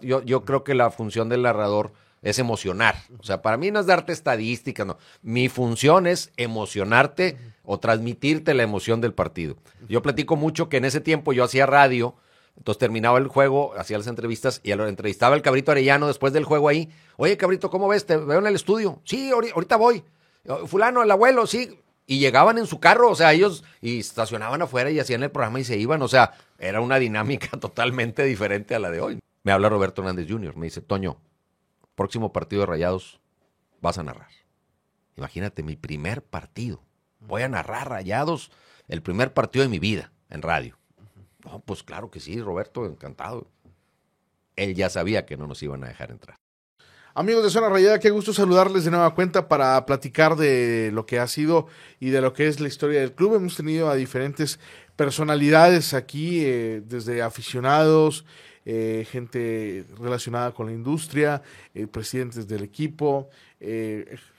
Yo, yo creo que la función del narrador es emocionar. O sea, para mí no es darte estadísticas, no. Mi función es emocionarte o transmitirte la emoción del partido. Yo platico mucho que en ese tiempo yo hacía radio, entonces terminaba el juego, hacía las entrevistas y entrevistaba el cabrito Arellano después del juego ahí. Oye, cabrito, ¿cómo ves? Te veo en el estudio. Sí, ahorita voy. Fulano, el abuelo, sí. Y llegaban en su carro, o sea, ellos y estacionaban afuera y hacían el programa y se iban. O sea, era una dinámica totalmente diferente a la de hoy. Me habla Roberto Hernández Jr., me dice, Toño, próximo partido de Rayados vas a narrar. Imagínate, mi primer partido. Voy a narrar Rayados, el primer partido de mi vida en radio. No, pues claro que sí, Roberto, encantado. Él ya sabía que no nos iban a dejar entrar. Amigos de Zona Rayada, qué gusto saludarles de nueva cuenta para platicar de lo que ha sido y de lo que es la historia del club. Hemos tenido a diferentes personalidades aquí, eh, desde aficionados, eh, gente relacionada con la industria, eh, presidentes del equipo,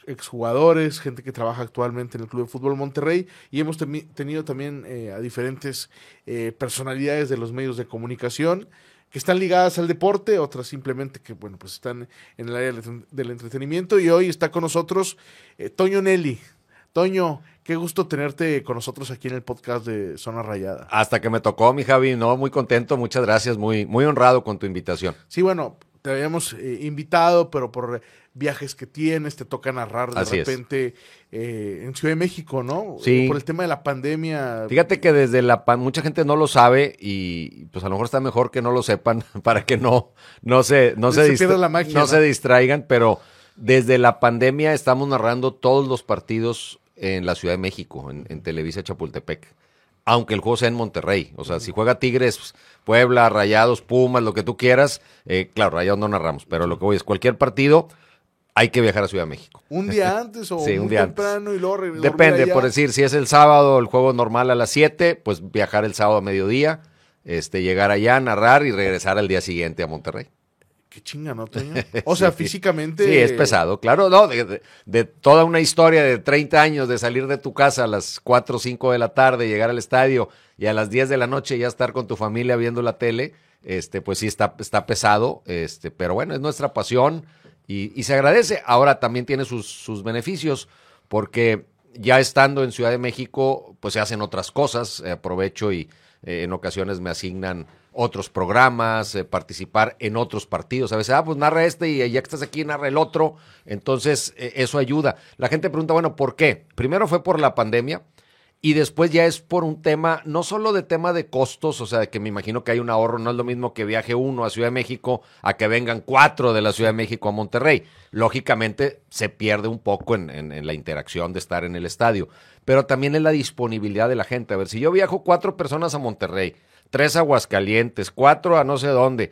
exjugadores, gente que trabaja actualmente en el Club de Fútbol Monterrey y hemos tenido también a diferentes personalidades de los medios de comunicación que están ligadas al deporte, otras simplemente que, bueno, pues están en el área del entretenimiento. Y hoy está con nosotros eh, Toño Nelly. Toño, qué gusto tenerte con nosotros aquí en el podcast de Zona Rayada. Hasta que me tocó, mi Javi, no, muy contento, muchas gracias, muy, muy honrado con tu invitación. Sí, bueno, te habíamos eh, invitado, pero por viajes que tienes, te toca narrar de repente eh, en Ciudad de México, ¿no? Sí. Por el tema de la pandemia. Fíjate que desde la mucha gente no lo sabe y pues a lo mejor está mejor que no lo sepan para que no, no se, no se, no se distraigan, pero desde la pandemia estamos narrando todos los partidos en la Ciudad de México, en, en Televisa Chapultepec aunque el juego sea en Monterrey. O sea, si juega Tigres, Puebla, Rayados, Pumas, lo que tú quieras, eh, claro, Rayados no narramos, pero lo que voy es cualquier partido, hay que viajar a Ciudad de México. ¿Un día antes o un día temprano y luego Depende, por decir, si es el sábado, el juego normal a las 7, pues viajar el sábado a mediodía, este, llegar allá, narrar y regresar al día siguiente a Monterrey. Qué chinga, ¿no, O sea, físicamente. Sí, es pesado, claro, no, de, toda una historia de 30 años de salir de tu casa a las 4 o 5 de la tarde, llegar al estadio y a las 10 de la noche ya estar con tu familia viendo la tele, este, pues sí está, está pesado, este, pero bueno, es nuestra pasión y, se agradece. Ahora también tiene sus, sus beneficios, porque ya estando en Ciudad de México, pues se hacen otras cosas. Eh, aprovecho y eh, en ocasiones me asignan otros programas, eh, participar en otros partidos. A veces, ah, pues narra este y ya que estás aquí, narra el otro. Entonces, eso ayuda. La gente pregunta, bueno, ¿por qué? Primero fue por la pandemia. Y después ya es por un tema, no solo de tema de costos, o sea, que me imagino que hay un ahorro, no es lo mismo que viaje uno a Ciudad de México a que vengan cuatro de la Ciudad de México a Monterrey. Lógicamente se pierde un poco en, en, la interacción de estar en el estadio, pero también es la disponibilidad de la gente. A ver, si yo viajo cuatro personas a Monterrey, tres a Aguascalientes, cuatro a no sé dónde,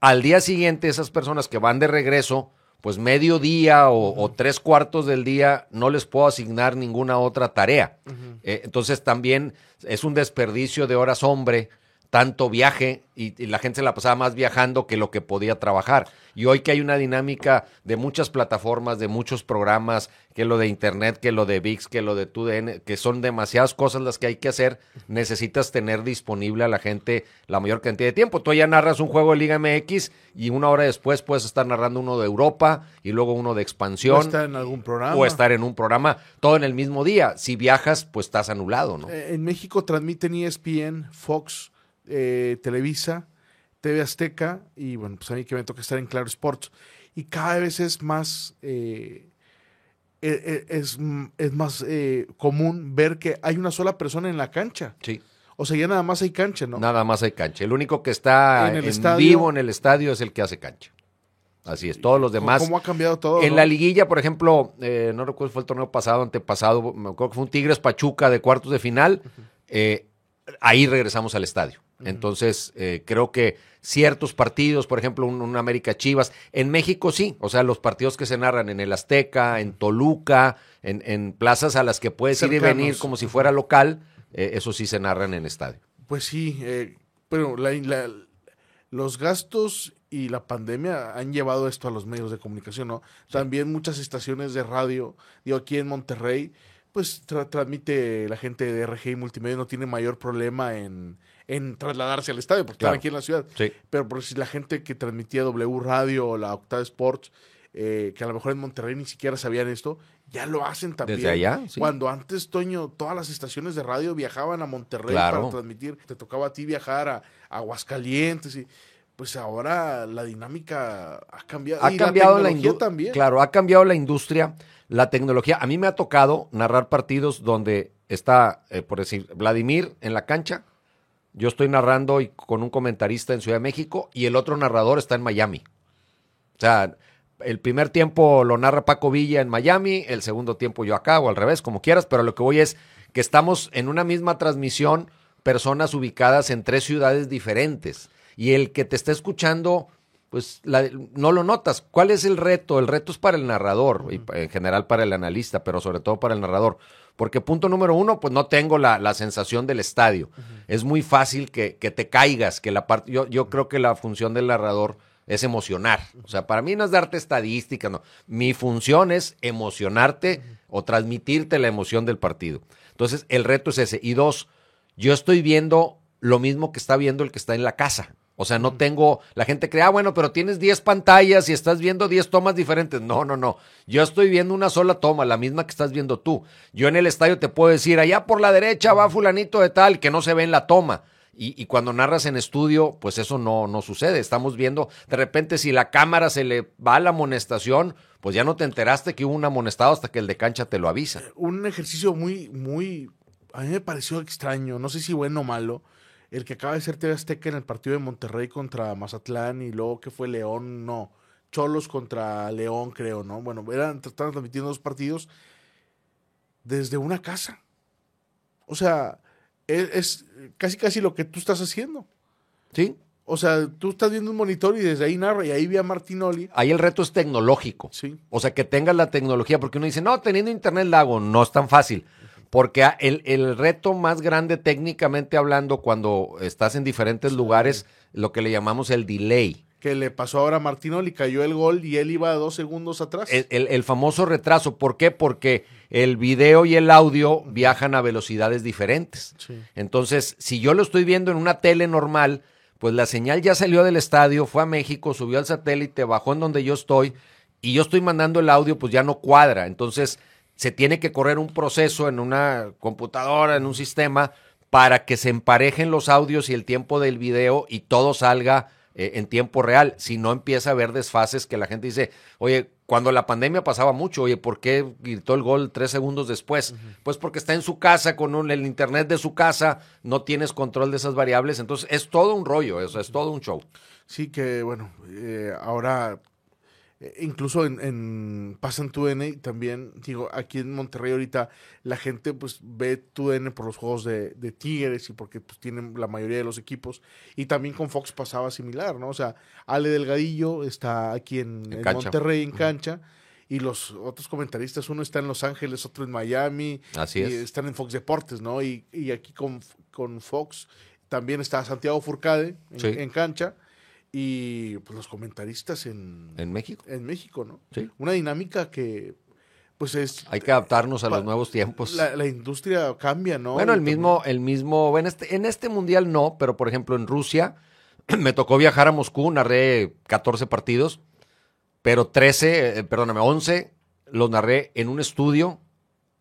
al día siguiente esas personas que van de regreso, pues medio día o, tres cuartos del día no les puedo asignar ninguna otra tarea. Eh, entonces también es un desperdicio de horas hombre tanto viaje y, la gente se la pasaba más viajando que lo que podía trabajar. Y hoy que hay una dinámica de muchas plataformas, de muchos programas, que lo de Internet, que lo de VIX, que lo de TUDN, que son demasiadas cosas las que hay que hacer, necesitas tener disponible a la gente la mayor cantidad de tiempo. Tú ya narras un juego de Liga MX y una hora después puedes estar narrando uno de Europa y luego uno de expansión. O estar en algún programa. O estar en un programa, todo en el mismo día. Si viajas, pues estás anulado, ¿no? Eh, en México transmiten ESPN, Fox, eh, Televisa, TV Azteca y bueno, pues a mí que me toca estar en Claro Sports. Y cada vez es más, eh, e, e, es, es, más eh, común ver que hay una sola persona en la cancha. Sí. O sea, ya nada más hay cancha, ¿no? Nada más hay cancha. El único que está en, el vivo en el estadio es el que hace cancha. Así es, todos los demás. ¿Cómo ha cambiado todo? En la liguilla, por ejemplo, no recuerdo, fue el torneo pasado, antepasado, me acuerdo que fue un Tigres Pachuca de cuartos de final. ahí regresamos al estadio. Entonces, eh, creo que ciertos partidos, por ejemplo, un, América Chivas, en México sí, o sea, los partidos que se narran en el Azteca, en Toluca, en, plazas a las que puedes ir y venir como si fuera local, eh, eso sí se narran en estadio. Pues sí, eh, pero los gastos y la pandemia han llevado esto a los medios de comunicación, ¿no? También muchas estaciones de radio, digo, aquí en Monterrey, pues tra- transmite la gente de RGI Multimedia, no tiene mayor problema en, en trasladarse al estadio, porque Claro. están aquí en la ciudad. Sí. Pero por si la gente que transmitía W Radio o la Octava Sports, eh, que a lo mejor en Monterrey ni siquiera sabían esto, ya lo hacen también. Desde allá, sí. Cuando antes, Toño, todas las estaciones de radio viajaban a Monterrey Claro. para transmitir, te tocaba a ti viajar a, a Aguascalientes y pues ahora la dinámica ha cambiado. ha y cambiado la, tecnología industria. también. Claro, ha cambiado la industria, la tecnología. A mí me ha tocado narrar partidos donde está, eh, por decir, Vladimir en la cancha. Yo estoy narrando y con un comentarista en Ciudad de México y el otro narrador está en Miami. O sea, el primer tiempo lo narra Paco Villa en Miami, el segundo tiempo yo acá o al revés, como quieras, pero lo que voy es que estamos en una misma transmisión, personas ubicadas en tres ciudades diferentes. Y el que te está escuchando, pues la- no lo notas. ¿Cuál es el reto? El reto es para el narrador y en general para el analista, pero sobre todo para el narrador. Porque punto número uno, pues no tengo la, la sensación del estadio. Es muy fácil que, que te caigas, que la parte, yo, yo creo que la función del narrador es emocionar. O sea, para mí no es darte estadísticas, no. Mi función es emocionarte o transmitirte la emoción del partido. Entonces, el reto es ese. Y dos, yo estoy viendo lo mismo que está viendo el que está en la casa. O sea, no tengo, la gente cree, ah, bueno, pero tienes 10 pantallas y estás viendo 10 tomas diferentes. No, no, no. Yo estoy viendo una sola toma, la misma que estás viendo tú. Yo en el estadio te puedo decir, allá por la derecha va fulanito de tal, que no se ve en la toma. Y, y cuando narras en estudio, pues eso no, no sucede. Estamos viendo, de repente, si la cámara se le va a la amonestación, pues ya no te enteraste que hubo un amonestado hasta que el de cancha te lo avisa. Un ejercicio muy, muy, a mí me pareció extraño, no sé si bueno o malo, el que acaba de ser TV Azteca en el partido de Monterrey contra Mazatlán y luego que fue León, no, Cholos contra León, creo, ¿no? Bueno, eran, estaban transmitiendo dos partidos desde una casa. O sea, es, es casi casi lo que tú estás haciendo. ¿Sí? O sea, tú estás viendo un monitor y desde ahí narra y ahí vi a Martinoli. Ahí el reto es tecnológico. Sí. O sea, que tengas la tecnología, porque uno dice, no, teniendo internet la hago. No es tan fácil. Porque el, el reto más grande técnicamente hablando cuando estás en diferentes lugares, lo que le llamamos el delay. Que le pasó ahora a Martinoli, cayó el gol y él iba dos segundos atrás. El, el- el famoso retraso. ¿Por qué? Porque el video y el audio viajan a velocidades diferentes. Sí. Entonces, si yo lo estoy viendo en una tele normal, pues la señal ya salió del estadio, fue a México, subió al satélite, bajó en donde yo estoy y yo estoy mandando el audio, pues ya no cuadra. Entonces, se tiene que correr un proceso en una computadora, en un sistema, para que se emparejen los audios y el tiempo del video y todo salga eh, en tiempo real. Si no empieza a haber desfases que la gente dice, oye, cuando la pandemia pasaba mucho, oye, ¿por qué gritó el gol tres segundos después? Pues porque está en su casa, con un- el internet de su casa, no tienes control de esas variables. Entonces, es todo un rollo, eso es todo un show. Sí, que bueno, eh, ahora eh, incluso en, en pasa en TUDN también, digo, aquí en Monterrey ahorita la gente pues ve TUDN por los juegos de, de Tigres y porque pues tienen la mayoría de los equipos y también con Fox pasaba similar, ¿no? O sea, Ale Delgadillo está aquí en, En. Monterrey en cancha y los otros comentaristas, uno está en Los Ángeles, otro en Miami, Así y es. están en Fox Deportes, ¿no? Y, y aquí con, con Fox también está Santiago Furcade en, Sí. en cancha y pues, los comentaristas en, En México. en México, ¿no? Sí. Una dinámica que pues es... Hay que adaptarnos a Pa- los nuevos tiempos. La, la industria cambia, ¿no? Bueno, el mismo, el mismo, en este, en este mundial no, pero por ejemplo en Rusia me tocó viajar a Moscú, narré 14 partidos, pero 13, eh, perdóname, 11 los narré en un estudio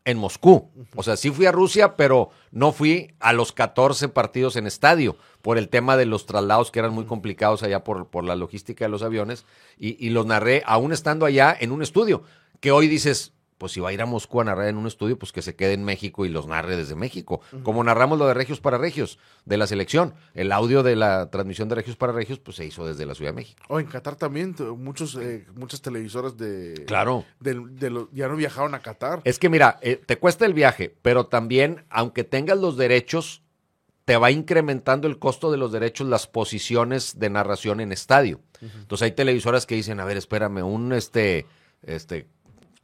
en Moscú. O sea, sí fui a Rusia, pero no fui a los 14 partidos en estadio por el tema de los traslados que eran muy complicados allá por, por la logística de los aviones y, y los narré aún estando allá en un estudio, que hoy dices, pues si va a ir a Moscú a narrar en un estudio, pues que se quede en México y los narre desde México. Como narramos lo de Regios para Regios, de la selección. El audio de la transmisión de Regios para Regios, pues se hizo desde la Ciudad de México. O en Qatar también, muchos, eh, muchas televisoras de... Claro. de ya no viajaron a Qatar. Es que mira, eh, te cuesta el viaje, pero también, aunque tengas los derechos, te va incrementando el costo de los derechos las posiciones de narración en estadio. Entonces hay televisoras que dicen, a ver, espérame, un este, este,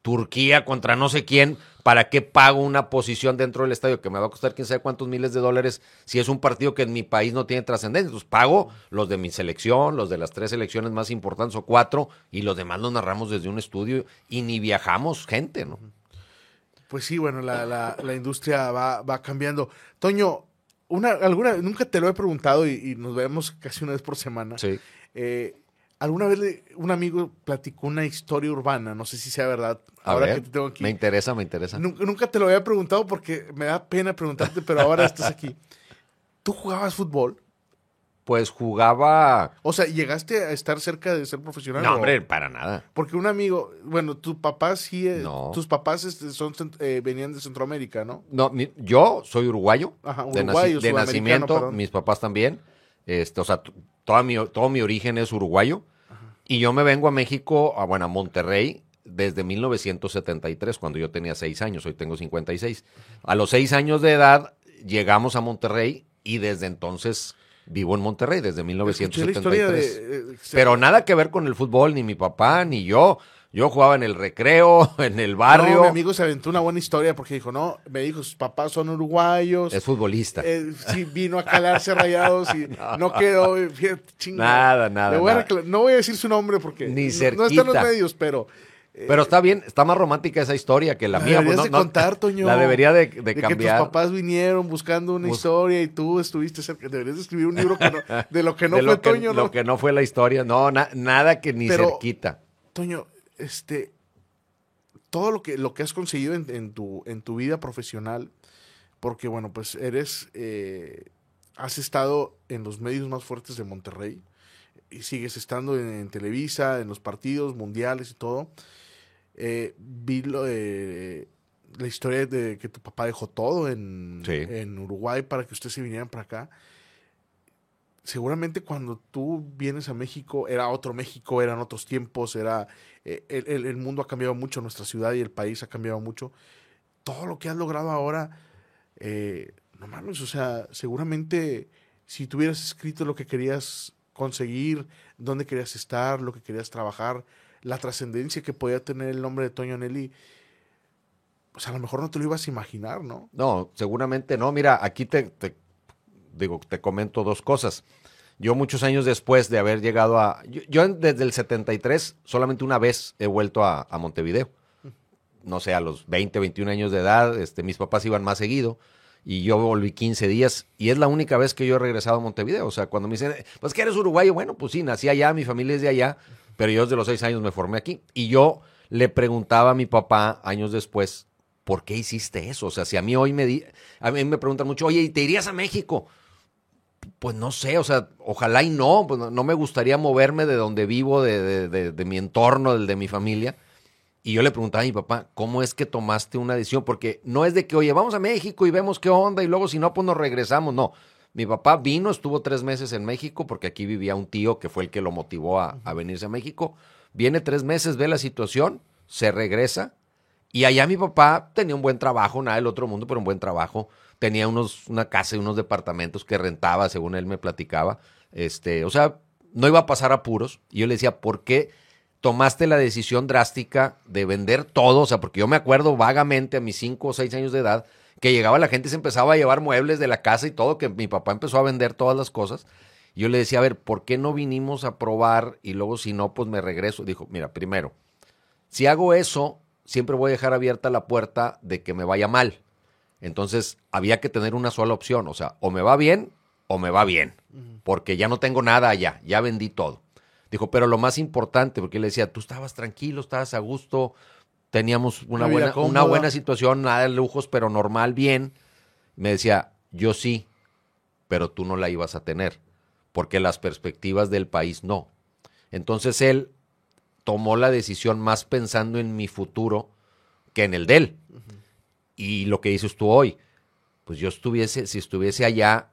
Turquía contra no sé quién, ¿para qué pago una posición dentro del estadio que me va a costar quién sabe cuántos miles de dólares si es un partido que en mi país no tiene trascendencia? Entonces pago los de mi selección, los de las tres selecciones más importantes o cuatro, y los demás los narramos desde un estudio y ni viajamos gente, ¿no? Pues sí, bueno, la, la, la industria va, va cambiando. Toño, una, alguna, nunca te lo he preguntado y, y nos vemos casi una vez por semana. Sí. Eh, Alguna vez le- un amigo platicó una historia urbana, no sé si sea verdad. A ahora ver, que te tengo aquí. me interesa, me interesa. Nunca, nunca te lo había preguntado porque me da pena preguntarte, pero ahora estás aquí. ¿Tú jugabas fútbol? Pues jugaba... O sea, ¿llegaste a estar cerca de ser profesional? No, o- hombre, para nada. Porque un amigo, bueno, tu papá sí, No. tus papás son, eh, venían de Centroamérica, ¿no? No, mi- yo soy uruguayo. Ajá, de, naci- uruguayo, de nacimiento, perdón. mis papás también. Este, o sea, toda mi, todo mi origen es uruguayo. Y yo me vengo a México, a, bueno, a Monterrey, desde 1973, cuando yo tenía seis años, hoy tengo 56. A los seis años de edad llegamos a Monterrey y desde entonces vivo en Monterrey, desde Escuché la historia 1973. de... eh, se- Pero nada que ver con el fútbol, ni mi papá, ni yo. Yo jugaba en el recreo, en el barrio. No, mi amigo se aventó una buena historia porque dijo, no, me dijo, sus papás son uruguayos. es futbolista. Eh, sí, vino a calarse rayados y no, quedó. Nada, nada, voy no voy a decir su nombre porque Ni no- no está en los cerquita. medios, pero. eh, Pero está bien, está más romántica esa historia que la, La mía. pues, deberías no- de contar, Toño. La debería de, de de que cambiar. tus papás vinieron buscando una Bus- historia y tú estuviste cerca. Deberías de escribir un libro que no- de lo que no de fue lo que, Toño, lo ¿no? que no fue la historia. No, na- nada que ni Pero- cerquita. Toño, este. Todo lo que, lo que has conseguido en, en tu, en tu vida profesional, porque bueno, pues eres. eh, has estado en los medios más fuertes de Monterrey y sigues estando en, en Televisa, en los partidos mundiales y todo. Eh, vi lo la historia de que tu papá dejó todo en, Sí. en Uruguay para que ustedes se vinieran para acá. Seguramente cuando tú vienes a México era otro México, eran otros tiempos, era eh, el, el- mundo ha cambiado mucho, nuestra ciudad y el país ha cambiado mucho. Todo lo que has logrado ahora, eh, no mames, o sea, seguramente si tú hubieras escrito lo que querías conseguir, dónde querías estar, lo que querías trabajar, la trascendencia que podía tener el nombre de Toño Nelly, pues a lo mejor no te lo ibas a imaginar, ¿no? No, seguramente no. Mira, aquí te- digo, te comento dos cosas. Yo muchos años después de haber llegado a... Yo, desde el 73 solamente una vez he vuelto a, Montevideo. No sé, a los 20, 21 años de edad, este, mis papás iban más seguido y yo volví 15 días y es la única vez que yo he regresado a Montevideo. O sea, cuando me dicen, pues que eres uruguayo, bueno, pues sí, nací allá, mi familia es de allá, pero yo desde los 6 años me formé aquí. Y yo le preguntaba a mi papá años después, ¿por qué hiciste eso? O sea, si a mí hoy me di, a mí me preguntan mucho, oye, ¿y te irías a México? Pues no sé, o sea, ojalá y no, pues no, me gustaría moverme de donde vivo, de mi entorno, del de mi familia. Y yo le preguntaba a mi papá, ¿cómo es que tomaste una decisión? Porque no es de que, oye, vamos a México y vemos qué onda y luego si no, pues nos regresamos. No, mi papá vino, estuvo tres meses en México porque aquí vivía un tío que fue el que lo motivó a, a venirse a México. Viene tres meses, ve la situación, se regresa y allá mi papá tenía un buen trabajo, nada del otro mundo, pero un buen trabajo. Tenía unos, una casa y unos departamentos que rentaba, según él me platicaba. Este, o sea, no iba a pasar apuros. Y yo le decía, ¿por qué tomaste la decisión drástica de vender todo? O sea, porque yo me acuerdo vagamente a mis cinco o seis años de edad que llegaba la gente y se empezaba a llevar muebles de la casa y todo, que mi papá empezó a vender todas las cosas. Y yo le decía, a ver, ¿por qué no vinimos a probar y luego si no, pues me regreso? Dijo, mira, primero, si hago eso, siempre voy a dejar abierta la puerta de que me vaya mal. Entonces, había que tener una sola opción, o sea, o me va bien o me va bien, porque ya no tengo nada allá, ya vendí todo. Dijo, pero lo más importante, porque él decía, tú estabas tranquilo, estabas a gusto, teníamos una, buena, una buena situación, nada de lujos, pero normal, bien. Me decía, yo sí, pero tú no la ibas a tener, porque las perspectivas del país no. Entonces él tomó la decisión más pensando en mi futuro que en el de él. Y lo que dices tú hoy, pues yo estuviese, si estuviese allá,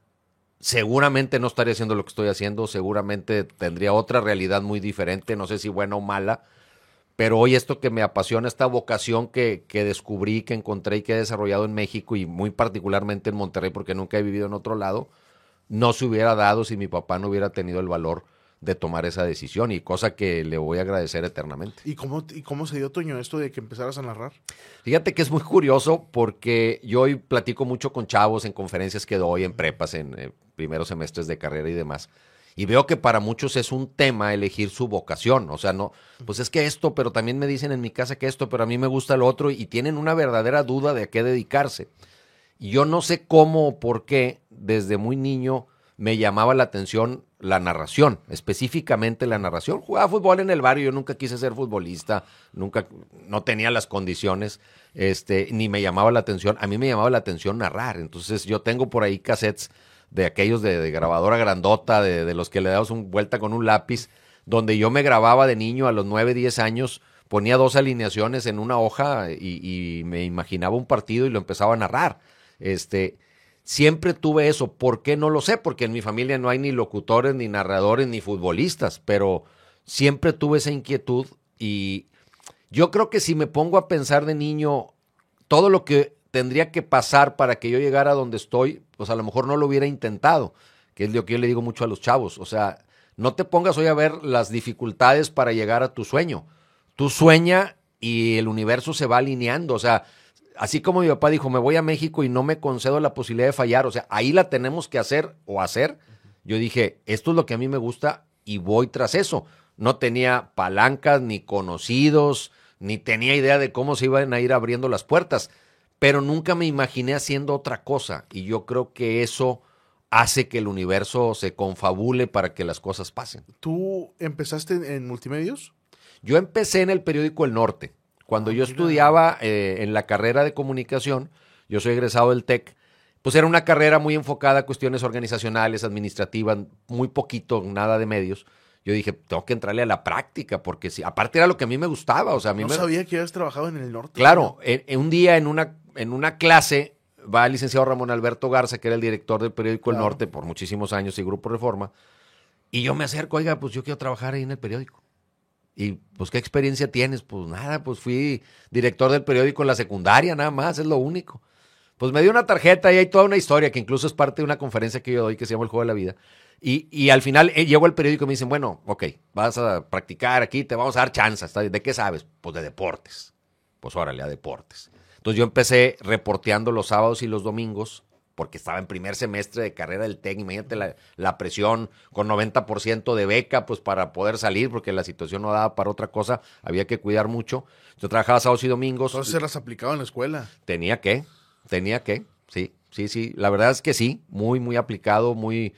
seguramente no estaría haciendo lo que estoy haciendo, seguramente tendría otra realidad muy diferente, no sé si buena o mala, pero hoy esto que me apasiona, esta vocación que, que descubrí, que encontré y que he desarrollado en México y muy particularmente en Monterrey, porque nunca he vivido en otro lado, no se hubiera dado si mi papá no hubiera tenido el valor de tomar esa decisión y cosa que le voy a agradecer eternamente. ¿Y cómo, ¿Y cómo se dio, Toño, esto de que empezaras a narrar? Fíjate que es muy curioso porque yo hoy platico mucho con chavos en conferencias que doy en prepas, en eh, primeros semestres de carrera y demás. Y veo que para muchos es un tema elegir su vocación. O sea, no, pues es que esto, pero también me dicen en mi casa que esto, pero a mí me gusta lo otro y tienen una verdadera duda de a qué dedicarse. Y yo no sé cómo o por qué desde muy niño me llamaba la atención la narración, específicamente la narración. Jugaba fútbol en el barrio, yo nunca quise ser futbolista, nunca, no tenía las condiciones, este, ni me llamaba la atención. A mí me llamaba la atención narrar. Entonces yo tengo por ahí cassettes de aquellos de, grabadora grandota, de, los que le damos un vuelta con un lápiz, donde yo me grababa de niño a los 9, 10 años, ponía dos alineaciones en una hoja y, y me imaginaba un partido y lo empezaba a narrar. Este, Siempre tuve eso. ¿Por qué? No lo sé, porque en mi familia no hay ni locutores, ni narradores, ni futbolistas, pero siempre tuve esa inquietud y yo creo que si me pongo a pensar de niño todo lo que tendría que pasar para que yo llegara a donde estoy, pues a lo mejor no lo hubiera intentado, que es lo que yo le digo mucho a los chavos. O sea, no te pongas hoy a ver las dificultades para llegar a tu sueño. Tú sueña y el universo se va alineando. O sea, así como mi papá dijo, me voy a México y no me concedo la posibilidad de fallar, o sea, ahí la tenemos que hacer o hacer. Yo dije, esto es lo que a mí me gusta y voy tras eso. No tenía palancas, ni conocidos, ni tenía idea de cómo se iban a ir abriendo las puertas, pero nunca me imaginé haciendo otra cosa y yo creo que eso hace que el universo se confabule para que las cosas pasen. ¿Tú empezaste en multimedios? Yo empecé en el periódico El Norte. Cuando yo estudiaba eh, en la carrera de comunicación, yo soy egresado del TEC, pues era una carrera muy enfocada a cuestiones organizacionales, administrativas, muy poquito, nada de medios. Yo dije, tengo que entrarle a la práctica, porque si, aparte era lo que a mí me gustaba. O sea, a mí no sabía que habías trabajado en el norte. Claro, en, un día en una, en una clase va el licenciado Ramón Alberto Garza, que era el director del periódico El Norte por muchísimos años y Grupo Reforma, y yo me acerco, oiga, pues yo quiero trabajar ahí en el periódico. Y pues, ¿qué experiencia tienes? Pues nada, pues fui director del periódico en la secundaria, nada más, es lo único. Pues me dio una tarjeta y hay toda una historia que incluso es parte de una conferencia que yo doy que se llama El Juego de la Vida. Y, y al final eh, llego al periódico y me dicen, bueno, ok, vas a practicar aquí, te vamos a dar chances. ¿De qué sabes? Pues de deportes. Pues órale, a deportes. Entonces yo empecé reporteando los sábados y los domingos porque estaba en primer semestre de carrera del TEC, imagínate la, la presión con 90% de beca, pues para poder salir, porque la situación no daba para otra cosa, había que cuidar mucho. Yo trabajaba sábados y domingos. Entonces se las aplicaba en la escuela. Tenía que, tenía que, sí, sí, sí, la verdad es que sí, muy, muy aplicado, muy...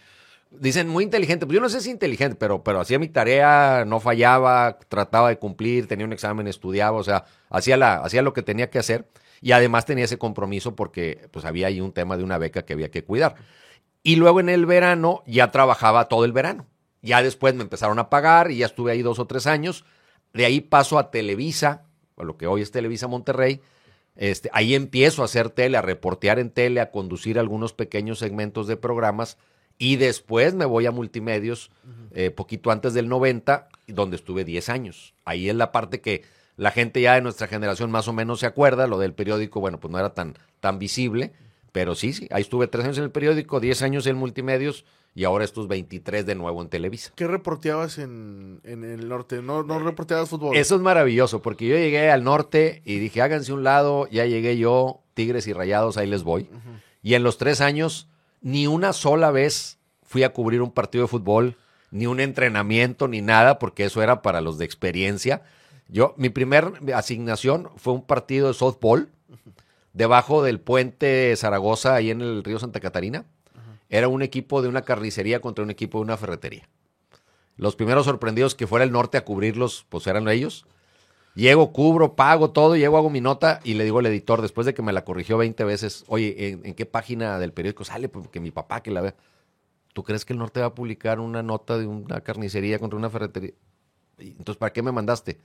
Dicen muy inteligente, pues yo no sé si inteligente, pero, pero hacía mi tarea, no fallaba, trataba de cumplir, tenía un examen, estudiaba, o sea, hacía, la, hacía lo que tenía que hacer. Y además tenía ese compromiso porque pues había ahí un tema de una beca que había que cuidar. Y luego en el verano ya trabajaba todo el verano. Ya después me empezaron a pagar y ya estuve ahí dos o tres años. De ahí paso a Televisa, a lo que hoy es Televisa Monterrey. Este, ahí empiezo a hacer tele, a reportear en tele, a conducir algunos pequeños segmentos de programas. Y después me voy a multimedios, eh, poquito antes del 90, donde estuve 10 años. Ahí es la parte que la gente ya de nuestra generación más o menos se acuerda, lo del periódico, bueno, pues no era tan, tan visible, pero sí, sí, ahí estuve tres años en el periódico, diez años en multimedios y ahora estos 23 de nuevo en Televisa. ¿Qué reporteabas en, el norte? ¿No, ¿No reporteabas fútbol? Eso es maravilloso, porque yo llegué al norte y dije, háganse un lado, ya llegué yo, Tigres y Rayados, ahí les voy. Y en los tres años, ni una sola vez fui a cubrir un partido de fútbol, ni un entrenamiento, ni nada, porque eso era para los de experiencia. Yo, mi primer asignación fue un partido de softball debajo del puente Zaragoza, ahí en el río Santa Catarina. Era un equipo de una carnicería contra un equipo de una ferretería. Los primeros sorprendidos que fuera el norte a cubrirlos, pues eran ellos. Llego, cubro, pago todo, llego, hago mi nota y le digo al editor, después de que me la corrigió 20 veces, oye, ¿en, qué página del periódico sale? Porque mi papá que la vea. ¿Tú crees que el norte va a publicar una nota de una carnicería contra una ferretería? Entonces, ¿para qué me mandaste?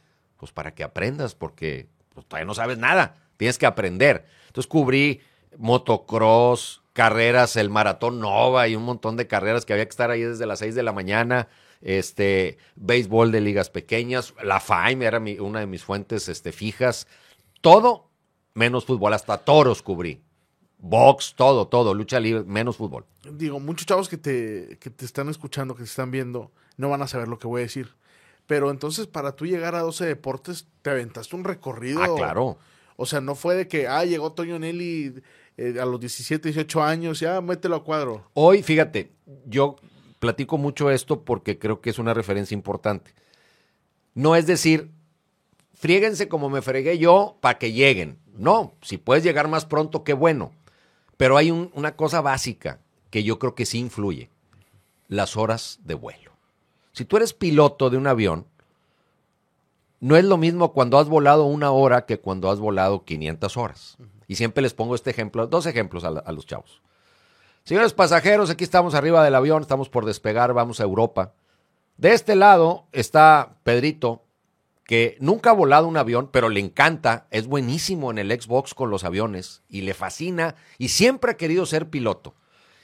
Pues para que aprendas, porque pues, todavía no sabes nada, tienes que aprender. Entonces cubrí motocross, carreras, el maratón Nova y un montón de carreras que había que estar ahí desde las 6 de la mañana, este, béisbol de ligas pequeñas, la FAIM era una de mis fuentes este, fijas, todo menos fútbol, hasta toros cubrí. Box, todo, todo, lucha libre, menos fútbol. Digo, muchos chavos que te, que te están escuchando, que te están viendo, no van a saber lo que voy a decir. Pero entonces, para tú llegar a 12 deportes, te aventaste un recorrido. Ah, claro. O sea, no fue de que, ah, llegó Toño Nelly eh, a los 17, 18 años, ya mételo a cuadro. Hoy, fíjate, yo platico mucho esto porque creo que es una referencia importante. No es decir, friéguense como me fregué yo para que lleguen. No, si puedes llegar más pronto, qué bueno. Pero hay una cosa básica que yo creo que sí influye. Las horas de vuelo. Si tú eres piloto de un avión, no es lo mismo cuando has volado una hora que cuando has volado 500 horas. Y siempre les pongo este ejemplo, dos ejemplos a, a, los chavos. Señores pasajeros, aquí estamos arriba del avión, estamos por despegar, vamos a Europa. De este lado está Pedrito, que nunca ha volado un avión, pero le encanta, es buenísimo en el Xbox con los aviones y le fascina y siempre ha querido ser piloto.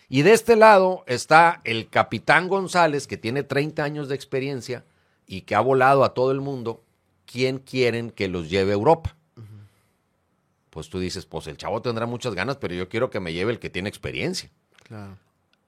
Y de este lado está el capitán González, que tiene 30 años de experiencia y que ha volado a todo el mundo. ¿Quién quieren que los lleve a Europa? Pues tú dices, pues el chavo tendrá muchas ganas, pero yo quiero que me lleve el que tiene experiencia. Claro.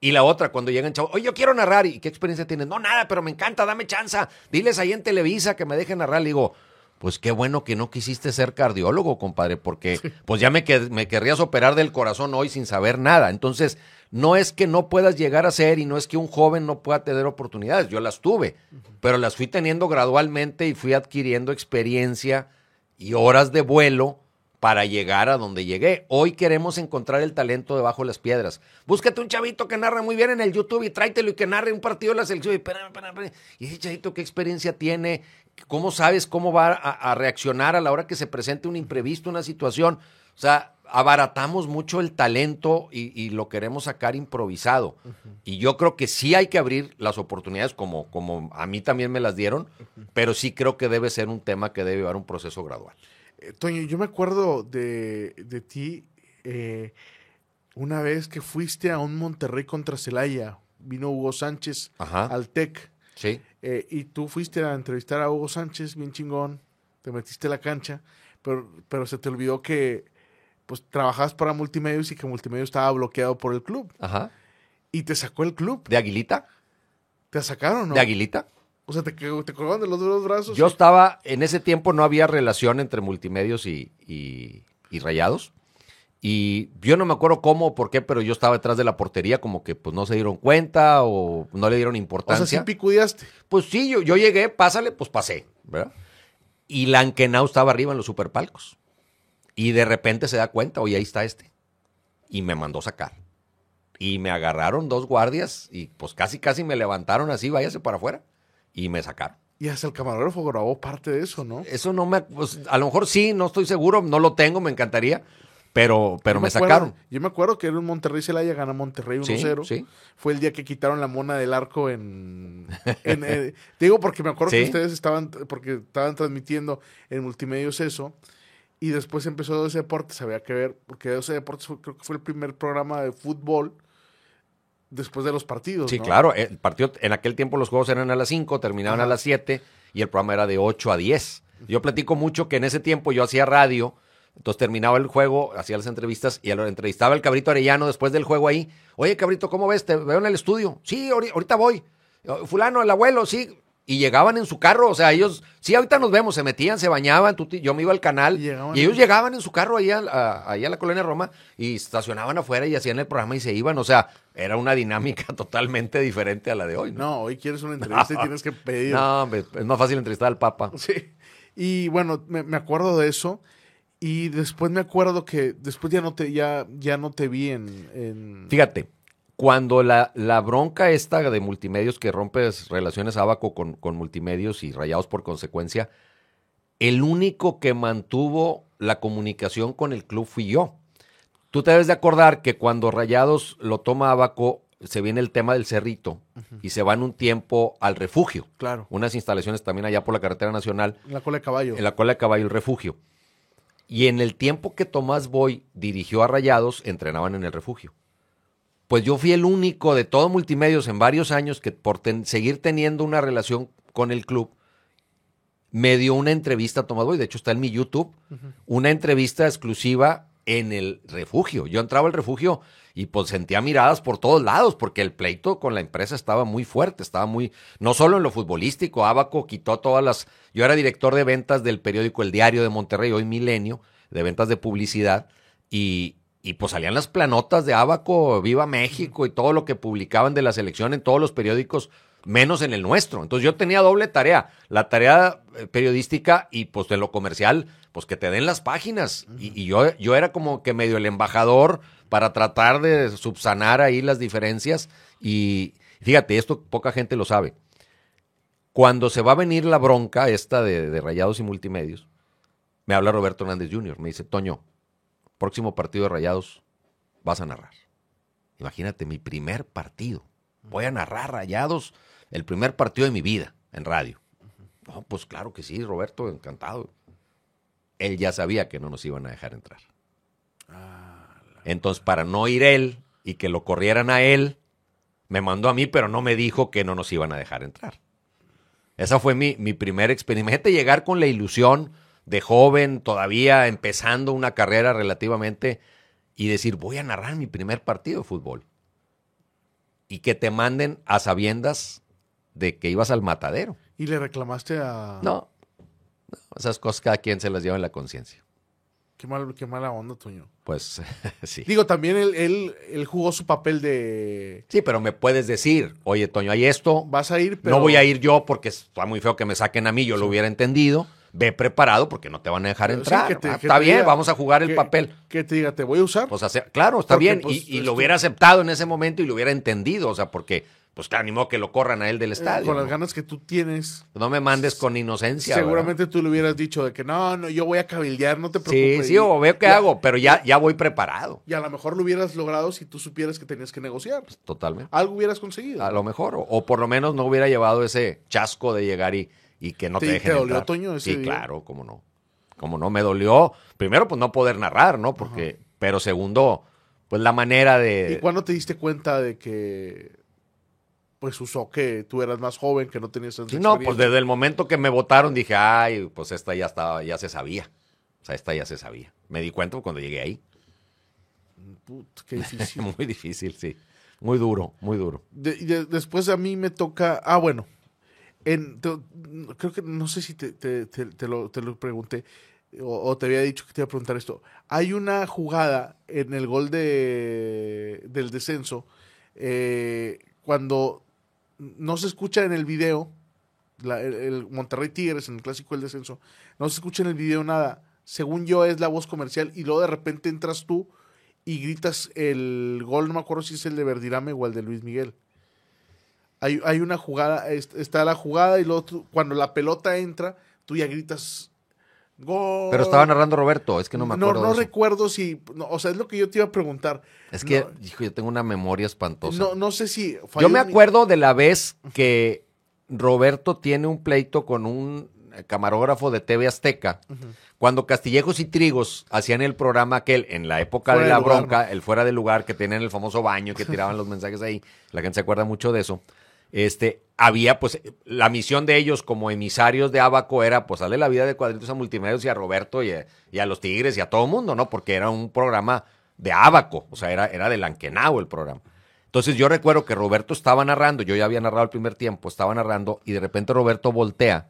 Y la otra, cuando llegan chavos, oye, yo quiero narrar. ¿Y qué experiencia tienes? No, nada, pero me encanta, dame chance. Diles ahí en Televisa que me dejen narrar. Le digo, pues qué bueno que no quisiste ser cardiólogo, compadre, porque pues ya me, me querrías operar del corazón hoy sin saber nada. Entonces, no es que no puedas llegar a ser y no es que un joven no pueda tener oportunidades. Yo las tuve, pero las fui teniendo gradualmente y fui adquiriendo experiencia y horas de vuelo para llegar a donde llegué. Hoy queremos encontrar el talento debajo de las piedras. Búscate un chavito que narre muy bien en el YouTube y tráetelo y que narre un partido de la selección. Y, espérame, espérame, y ese chavito, ¿qué experiencia tiene? ¿Cómo sabes cómo va a, a, reaccionar a la hora que se presente un imprevisto, una situación? O sea, abaratamos mucho el talento y, y lo queremos sacar improvisado. Uh -huh. Y yo creo que sí hay que abrir las oportunidades como, como a mí también me las dieron, uh -huh. pero sí creo que debe ser un tema que debe llevar un proceso gradual. Eh, Toño, yo me acuerdo de, de ti eh, una vez que fuiste a un Monterrey contra Celaya. Vino Hugo Sánchez Ajá. al TEC. Sí. Eh, y tú fuiste a entrevistar a Hugo Sánchez, bien chingón. Te metiste a la cancha, pero, pero se te olvidó que pues trabajabas para Multimedios y que Multimedios estaba bloqueado por el club. Ajá. Y te sacó el club. ¿De Aguilita? ¿Te sacaron, no? ¿De Aguilita? O sea, te, te colgaron de los dos brazos. Yo estaba, en ese tiempo no había relación entre multimedios y, y, y, rayados. Y yo no me acuerdo cómo o por qué, pero yo estaba detrás de la portería, como que pues no se dieron cuenta o no le dieron importancia. O sea, sí picudeaste. Pues sí, yo, yo llegué, pásale, pues pasé, ¿verdad? Y Lankenau estaba arriba en los superpalcos. Y de repente se da cuenta, oye, ahí está este. Y me mandó sacar. Y me agarraron dos guardias y pues casi, casi me levantaron así, váyase para afuera. Y me sacaron. Y hasta el camarógrafo grabó parte de eso, ¿no? Eso no me. Pues, a lo mejor sí, no estoy seguro, no lo tengo, me encantaría. Pero, pero me, me acuerdo, sacaron. Yo me acuerdo que era un Monterrey Celaya, gana Monterrey 1-0. Sí, sí. Fue el día que quitaron la mona del arco en. en eh, digo, porque me acuerdo ¿Sí? que ustedes estaban. Porque estaban transmitiendo en multimedios eso. Y después empezó 12 Deportes, había que ver, porque 12 Deportes fue, creo que fue el primer programa de fútbol después de los partidos. Sí, ¿no? claro. El partido, en aquel tiempo los juegos eran a las 5, terminaban Ajá. a las 7 y el programa era de 8 a 10. Yo platico mucho que en ese tiempo yo hacía radio, entonces terminaba el juego, hacía las entrevistas y lo entrevistaba el cabrito Arellano después del juego ahí. Oye, cabrito, ¿cómo ves? Te veo en el estudio. Sí, ahorita voy. Fulano, el abuelo, sí. Y llegaban en su carro, o sea, ellos, sí, ahorita nos vemos, se metían, se bañaban, tú, yo me iba al canal y, y ellos llegaban en su carro ahí a, a, ahí a la colonia Roma y estacionaban afuera y hacían el programa y se iban, o sea, era una dinámica totalmente diferente a la de hoy. No, no hoy quieres una entrevista no, y tienes que pedir. No, es más fácil entrevistar al Papa. Sí, y bueno, me, me acuerdo de eso. Y después me acuerdo que después ya no te, ya, ya no te vi en, en... Fíjate, cuando la, la, bronca esta de multimedios que rompes relaciones abaco con, con, multimedios y rayados por consecuencia, el único que mantuvo la comunicación con el club fui yo. Tú te debes de acordar que cuando Rayados lo toma abaco, se viene el tema del cerrito uh -huh. y se van un tiempo al refugio. Claro. Unas instalaciones también allá por la carretera nacional. En la cola de caballo. En la cola de caballo, el refugio. Y en el tiempo que Tomás Boy dirigió a Rayados, entrenaban en el refugio pues yo fui el único de todo multimedios en varios años que por ten, seguir teniendo una relación con el club, me dio una entrevista a Tomás Boy, de hecho está en mi YouTube, uh -huh. una entrevista exclusiva en el refugio. Yo entraba al refugio y pues sentía miradas por todos lados, porque el pleito con la empresa estaba muy fuerte, estaba muy, no solo en lo futbolístico, Abaco quitó todas las, yo era director de ventas del periódico El Diario de Monterrey, hoy Milenio, de ventas de publicidad, y, y pues salían las planotas de Abaco, Viva México y todo lo que publicaban de la selección en todos los periódicos, menos en el nuestro. Entonces yo tenía doble tarea, la tarea eh, periodística y pues de lo comercial, pues que te den las páginas. y, yo, yo era como que medio el embajador para tratar de subsanar ahí las diferencias. Y fíjate, esto poca gente lo sabe. Cuando se va a venir la bronca esta de, de Rayados y Multimedios, me habla Roberto Hernández Jr., me dice, Toño, próximo partido de Rayados vas a narrar. Imagínate, mi primer partido. Voy a narrar Rayados, el primer partido de mi vida en radio. No, pues claro que sí, Roberto, encantado. Él ya sabía que no nos iban a dejar entrar. Entonces, para no ir él y que lo corrieran a él, me mandó a mí, pero no me dijo que no nos iban a dejar entrar. Esa fue mi, mi primer experimento. Llegar con la ilusión de joven, todavía empezando una carrera relativamente, y decir, voy a narrar mi primer partido de fútbol. Y que te manden a sabiendas de que ibas al matadero. ¿Y le reclamaste a...? No, no esas cosas cada quien se las lleva en la conciencia. Qué, mal, qué mala onda, Toño. Pues sí. Digo, también él, él, él, jugó su papel de... Sí, pero me puedes decir, oye, Toño, hay esto. Vas a ir, pero... No voy a ir yo porque está muy feo que me saquen a mí, yo sí. lo hubiera entendido ve preparado porque no te van a dejar entrar. Sí, te, ah, está bien, diga, vamos a jugar el que, papel. Que te diga, te voy a usar. Pues hacer, claro, está porque, bien. Pues, y, y lo hubiera aceptado en ese momento y lo hubiera entendido. O sea, porque, pues ni modo que lo corran a él del estadio. Eh, con las ¿no? ganas que tú tienes. No me mandes con inocencia. Seguramente ¿verdad? tú le hubieras dicho de que no, no, yo voy a cabildear, no te preocupes. Sí, sí, o veo qué ya, hago, pero ya, ya voy preparado. Y a lo mejor lo hubieras logrado si tú supieras que tenías que negociar. Pues, totalmente. Algo hubieras conseguido. A lo mejor, o, o por lo menos no hubiera llevado ese chasco de llegar y y que no te, ¿Te, dejen ¿te dolió, entrar. Toño, ese sí, día? claro, cómo no. Cómo no, me dolió. Primero, pues no poder narrar, ¿no? Porque, Ajá. pero segundo, pues la manera de. ¿Y cuándo te diste cuenta de que pues usó que tú eras más joven, que no tenías sí, No, pues desde el momento que me votaron dije, ay, pues esta ya estaba, ya se sabía. O sea, esta ya se sabía. Me di cuenta cuando llegué ahí. Put, qué difícil. muy difícil, sí. Muy duro, muy duro. De, de, después a mí me toca. Ah, bueno. En, creo que no sé si te, lo, pregunté o, te había dicho que te iba a preguntar esto. Hay una jugada en el gol de, del descenso eh, cuando no se escucha en el video el, el, Monterrey Tigres en el clásico del descenso, no se escucha en el video nada. Según yo es la voz comercial y luego de repente entras tú y gritas el gol, no me acuerdo si es el de Verdirame o el de Luis Miguel. Hay, hay una jugada, está la jugada y luego tú, cuando la pelota entra, tú ya gritas gol. Pero estaba narrando Roberto, es que no me acuerdo. No, no recuerdo si, no, o sea, es lo que yo te iba a preguntar. Es que, no, hijo, yo tengo una memoria espantosa. No, no sé si. Yo me acuerdo de la vez que Roberto tiene un pleito con un camarógrafo de TV Azteca, uh -huh. cuando Castillejos y Trigos hacían el programa aquel, en la época fuera de la lugar, bronca, el fuera de lugar, que tenían el famoso baño, que tiraban los mensajes ahí, la gente se acuerda mucho de eso. Este, había pues la misión de ellos como emisarios de Abaco era pues darle la vida de cuadritos a multimedios y a Roberto y a, los Tigres y a todo el mundo, ¿no? Porque era un programa de Abaco, o sea, era, era de Lanquenao el programa. Entonces yo recuerdo que Roberto estaba narrando, yo ya había narrado el primer tiempo, estaba narrando y de repente Roberto voltea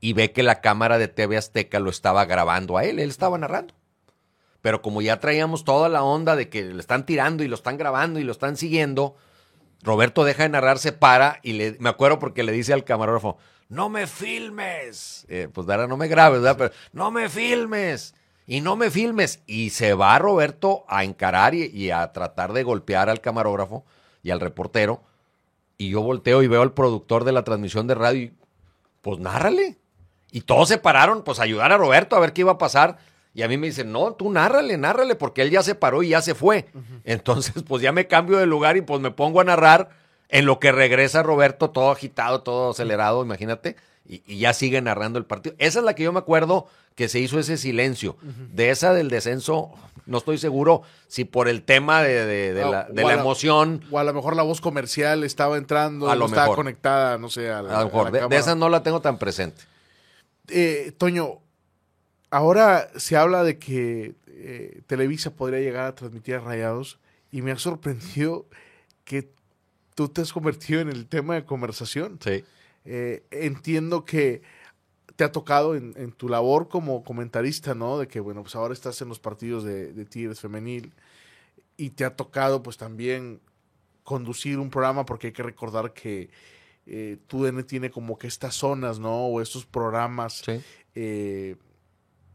y ve que la cámara de TV Azteca lo estaba grabando a él, él estaba narrando. Pero como ya traíamos toda la onda de que le están tirando y lo están grabando y lo están siguiendo, Roberto deja de narrar, se para y le, me acuerdo porque le dice al camarógrafo, no me filmes. Eh, pues Dara, no me grabes. Pero no me filmes. Y no me filmes. Y se va Roberto a encarar y, y, a tratar de golpear al camarógrafo y al reportero. Y yo volteo y veo al productor de la transmisión de radio y, pues nárrale. Y todos se pararon, pues a ayudar a Roberto a ver qué iba a pasar. Y a mí me dicen, no, tú nárrale, nárrale, porque él ya se paró y ya se fue. Uh -huh. Entonces, pues ya me cambio de lugar y pues me pongo a narrar en lo que regresa Roberto, todo agitado, todo acelerado, imagínate, y, y ya sigue narrando el partido. Esa es la que yo me acuerdo que se hizo ese silencio. Uh -huh. De esa del descenso, no estoy seguro si por el tema de, de, de, no, la, de la, emoción. O a lo mejor la voz comercial estaba entrando, a lo estaba mejor. conectada, no sé, a la, a lo mejor. de, de esa no la tengo tan presente. Eh, Toño, ahora se habla de que eh, Televisa podría llegar a transmitir a Rayados y me ha sorprendido que tú te has convertido en el tema de conversación. Sí. Eh, entiendo que te ha tocado en, en, tu labor como comentarista, ¿no? De que, bueno, pues ahora estás en los partidos de, de Tigres Femenil, y te ha tocado pues también conducir un programa porque hay que recordar que eh, TUDN tiene como que estas zonas, ¿no? O estos programas Sí. eh,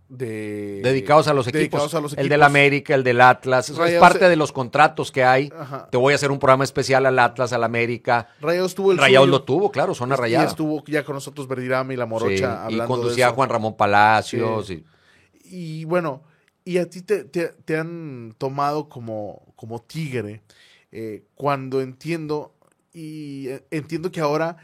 de... Dedicados a los equipos. a los El del. América, el del Atlas. Eso es parte de los contratos que hay. Ajá. Te voy a hacer un programa especial al Atlas, al América. Rayados tuvo el Rayados suyo. lo tuvo, claro, zona Y rayada. estuvo ya con nosotros Verdirame y la Morocha Sí, y hablando conducía de a. Juan Ramón Palacios. Sí. y- Y bueno, y a ti te, te- te han tomado como, como tigre eh, cuando entiendo, y eh, entiendo que ahora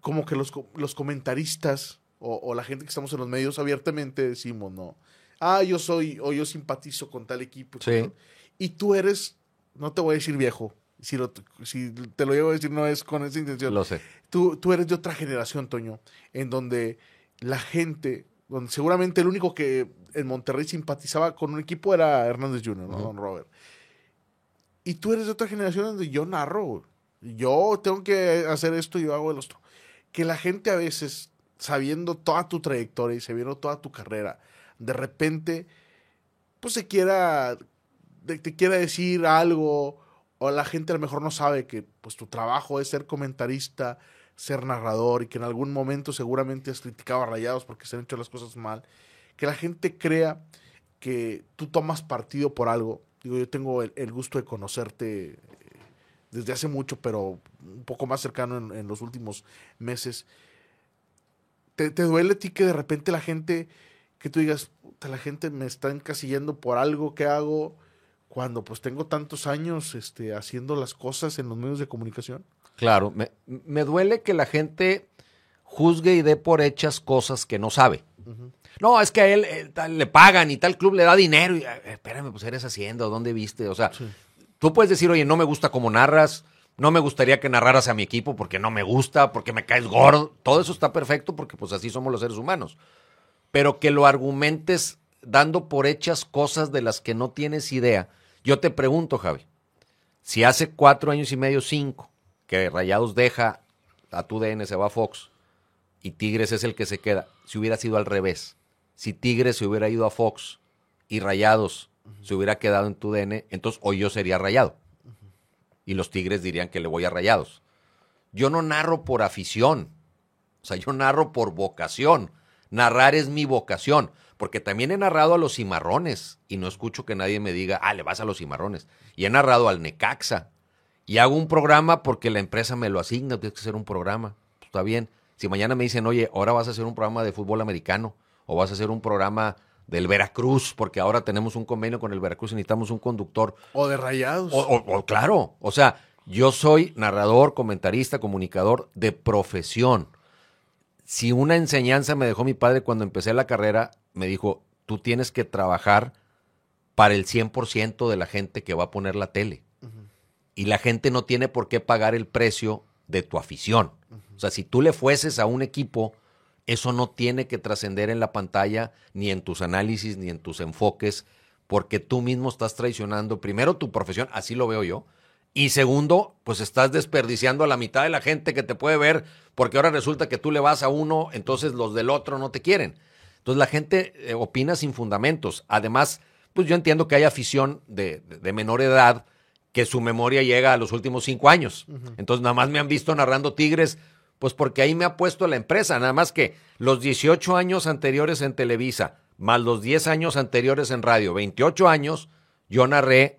como que los, los comentaristas o, o la gente que estamos en los medios abiertamente decimos, ¿no? Ah, yo soy, o yo simpatizo con tal equipo. Sí. Y tú eres, no te voy a decir viejo, si, lo- si te lo llevo a decir no es con esa intención. Lo sé. Tú, tú eres de otra generación, Toño, en donde la gente, donde seguramente el único que en Monterrey simpatizaba con un equipo era Hernández Jr., ¿no? Ujú. Don Robert. Y tú eres de otra generación donde yo narro, yo tengo que hacer esto y yo hago el otro. Que la gente a veces, sabiendo toda tu trayectoria y sabiendo toda tu carrera, de repente, pues se quiera, te quiera decir algo, o la gente a lo mejor no sabe que pues tu trabajo es ser comentarista, ser narrador, y que en algún momento seguramente has criticado a Rayados porque se han hecho las cosas mal. Que la gente crea que tú tomas partido por algo. Digo, yo tengo el, gusto de conocerte eh, desde hace mucho, pero un poco más cercano en los últimos meses. ¿Te, te duele a ti que de repente la gente, que tú digas, "Puta, la gente me está encasillando por algo que hago cuando pues tengo tantos años este, haciendo las cosas en los medios de comunicación? Claro, me, me duele que la gente juzgue y dé por hechas cosas que no sabe. No, es que a él, eh, tal, le pagan y tal club le da dinero. Y, espérame, pues eres haciendo, ¿dónde viste? O sea, tú puedes decir, oye, no me gusta cómo narras, no me gustaría que narraras a mi equipo porque no me gusta, porque me caes gordo. Todo eso está perfecto porque pues así somos los seres humanos. Pero que lo argumentes dando por hechas cosas de las que no tienes idea. Yo te pregunto, Javi, si hace cuatro años y medio, cinco, que Rayados deja a tu DN, se va a Fox, y Tigres es el que se queda, si hubiera sido al revés, si Tigres se hubiera ido a Fox y Rayados se hubiera quedado en tu DN, entonces hoy yo sería Rayado. Y los Tigres dirían que le voy a Rayados. Yo no narro por afición, o sea, yo narro por vocación. Narrar es mi vocación, porque también he narrado a los cimarrones y no escucho que nadie me diga, ah, le vas a los cimarrones. Y he narrado al Necaxa. Y hago un programa porque la empresa me lo asigna, tienes que hacer un programa. Pues, está bien. Si mañana me dicen, oye, ahora vas a hacer un programa de fútbol americano o vas a hacer un programa del Veracruz, porque ahora tenemos un convenio con el Veracruz y necesitamos un conductor O de Rayados. o, o- o, claro, o sea, yo soy narrador, comentarista, comunicador de profesión. Si una enseñanza me dejó mi padre cuando empecé la carrera, me dijo, tú tienes que trabajar para el 100% de la gente que va a poner la tele. Y la gente no tiene por qué pagar el precio de tu afición. O sea, si tú le fueses a un equipo, eso no tiene que trascender en la pantalla, ni en tus análisis, ni en tus enfoques, porque tú mismo estás traicionando, primero, tu profesión, así lo veo yo, y segundo, pues estás desperdiciando a la mitad de la gente que te puede ver, porque ahora resulta que tú le vas a uno, entonces los del otro no te quieren. Entonces la gente eh, opina sin fundamentos. Además, pues yo entiendo que hay afición de, de- de menor edad que su memoria llega a los últimos cinco años. Entonces nada más me han visto narrando Tigres, pues porque ahí me ha puesto la empresa. Nada más que los 18 años anteriores en Televisa, más los 10 años anteriores en radio, 28 años, yo narré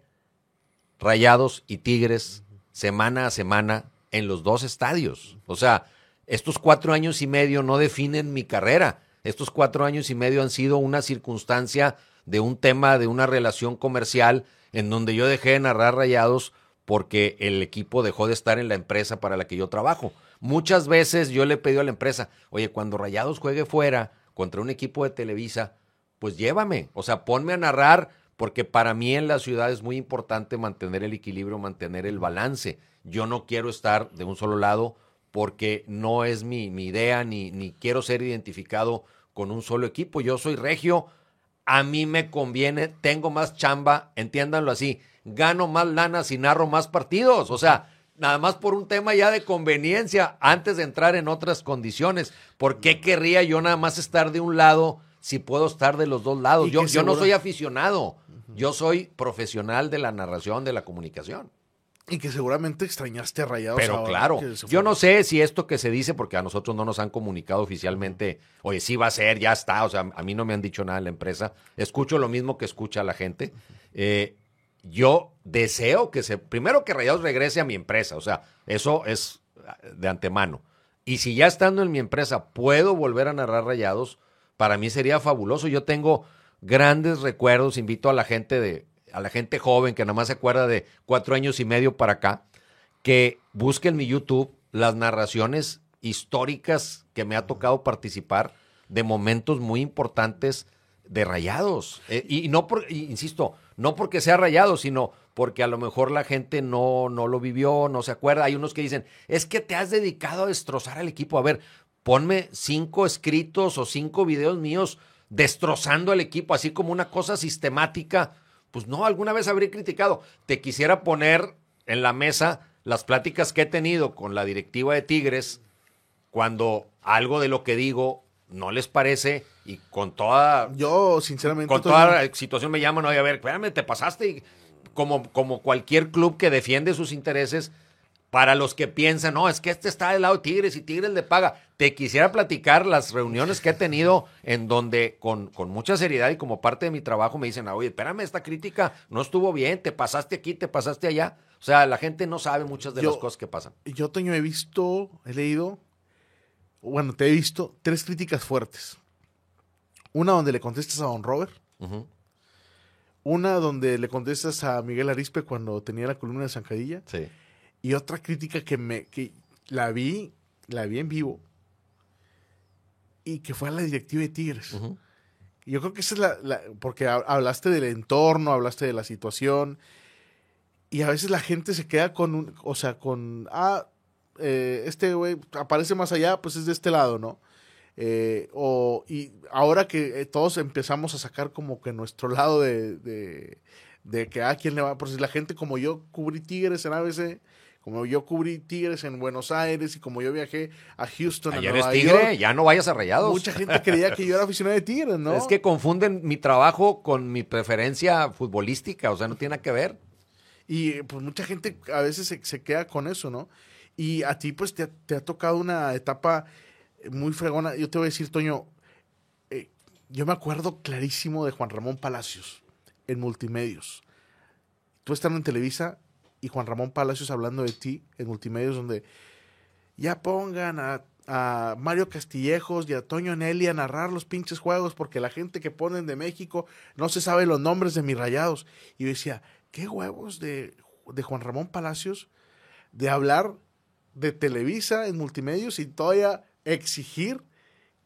Rayados y Tigres semana a semana en los dos estadios. O sea, estos cuatro años y medio no definen mi carrera. Estos cuatro años y medio han sido una circunstancia de un tema, de una relación comercial en donde yo dejé de narrar Rayados porque el equipo dejó de estar en la empresa para la que yo trabajo. Muchas veces yo le he pedido a la empresa, oye, cuando Rayados juegue fuera contra un equipo de Televisa, pues llévame, o sea, ponme a narrar, porque para mí en la ciudad es muy importante mantener el equilibrio, mantener el balance. Yo no quiero estar de un solo lado porque no es mi, idea, ni, ni quiero ser identificado con un solo equipo. Yo soy regio, a mí me conviene, tengo más chamba, entiéndanlo así, gano más lana si narro más partidos. O sea, nada más por un tema ya de conveniencia, antes de entrar en otras condiciones. ¿Por qué querría yo nada más estar de un lado si puedo estar de los dos lados? Yo, yo no soy aficionado. Yo soy profesional de la narración, de la comunicación. Y que seguramente extrañaste a Rayados. Pero ahora claro, yo no sé si esto que se dice, porque a nosotros no nos han comunicado oficialmente, oye, sí va a ser, ya está, o sea, a mí no me han dicho nada en la empresa, escucho lo mismo que escucha la gente. Eh, yo deseo que se, primero que Rayados regrese a mi empresa, o sea, eso es de antemano. Y si ya estando en mi empresa puedo volver a narrar Rayados, para mí sería fabuloso. Yo tengo grandes recuerdos, invito a la gente de, a la gente joven que nada más se acuerda de cuatro años y medio para acá, que busque en mi YouTube las narraciones históricas que me ha tocado participar de momentos muy importantes de rayados. Eh, y no por, insisto, no porque sea rayado, sino porque a lo mejor la gente no, no lo vivió, no se acuerda. Hay unos que dicen, es que te has dedicado a destrozar al equipo. A ver, ponme cinco escritos o cinco videos míos destrozando al equipo, así como una cosa sistemática. Pues no, alguna vez habré criticado. Te quisiera poner en la mesa las pláticas que he tenido con la directiva de Tigres cuando algo de lo que digo no les parece y con toda Yo, sinceramente. con toda la situación me llaman, oye, a ver, espérame, te pasaste. Y como, como cualquier club que defiende sus intereses, para los que piensan, no, es que este está del lado de Tigres y Tigres le paga. Te quisiera platicar las reuniones que he tenido en donde con, con mucha seriedad y como parte de mi trabajo me dicen, oye, espérame, esta crítica no estuvo bien, te pasaste aquí, te pasaste allá. O sea, la gente no sabe muchas de Yo- las cosas que pasan. Yo, Toño, he visto, he leído, bueno, te he visto tres críticas fuertes. Una donde le contestas a Don Robert. Una donde le contestas a Miguel Arispe cuando tenía la columna de Zancadilla. Sí. Y otra crítica que me que la vi, la vi en vivo. Y que fue a la directiva de Tigres. Yo creo que esa es la, la- porque ha- hablaste del entorno, hablaste de la situación. Y a veces la gente se queda con un, o sea, con, ah, eh, este güey aparece más allá, pues es de este lado, ¿no? Eh, o, y ahora que eh, todos empezamos a sacar como que nuestro lado de, de, de que a quién le va, pues la gente como yo cubrí Tigres en ABC, como yo cubrí Tigres en Buenos Aires y como yo viajé a Houston, a Ayer eres Nueva tigre, York, ya no vayas a rayados. mucha gente creía que yo era aficionado de Tigres, ¿no? Es que confunden mi trabajo con mi preferencia futbolística, o sea, no tiene nada que ver. Y pues mucha gente a veces se, se queda con eso, ¿no? Y a ti pues te, ha- tocado una etapa muy fregona. Yo te voy a decir, Toño, eh, yo me acuerdo clarísimo de Juan Ramón Palacios en Multimedios. Tú estando en Televisa y Juan Ramón Palacios hablando de ti en Multimedios donde ya pongan a, a Mario Castillejos y a Toño Nelly a narrar los pinches juegos porque la gente que ponen de México no se sabe los nombres de mis rayados. Y yo decía, qué huevos de, de Juan Ramón Palacios de hablar de Televisa en multimedios y todavía exigir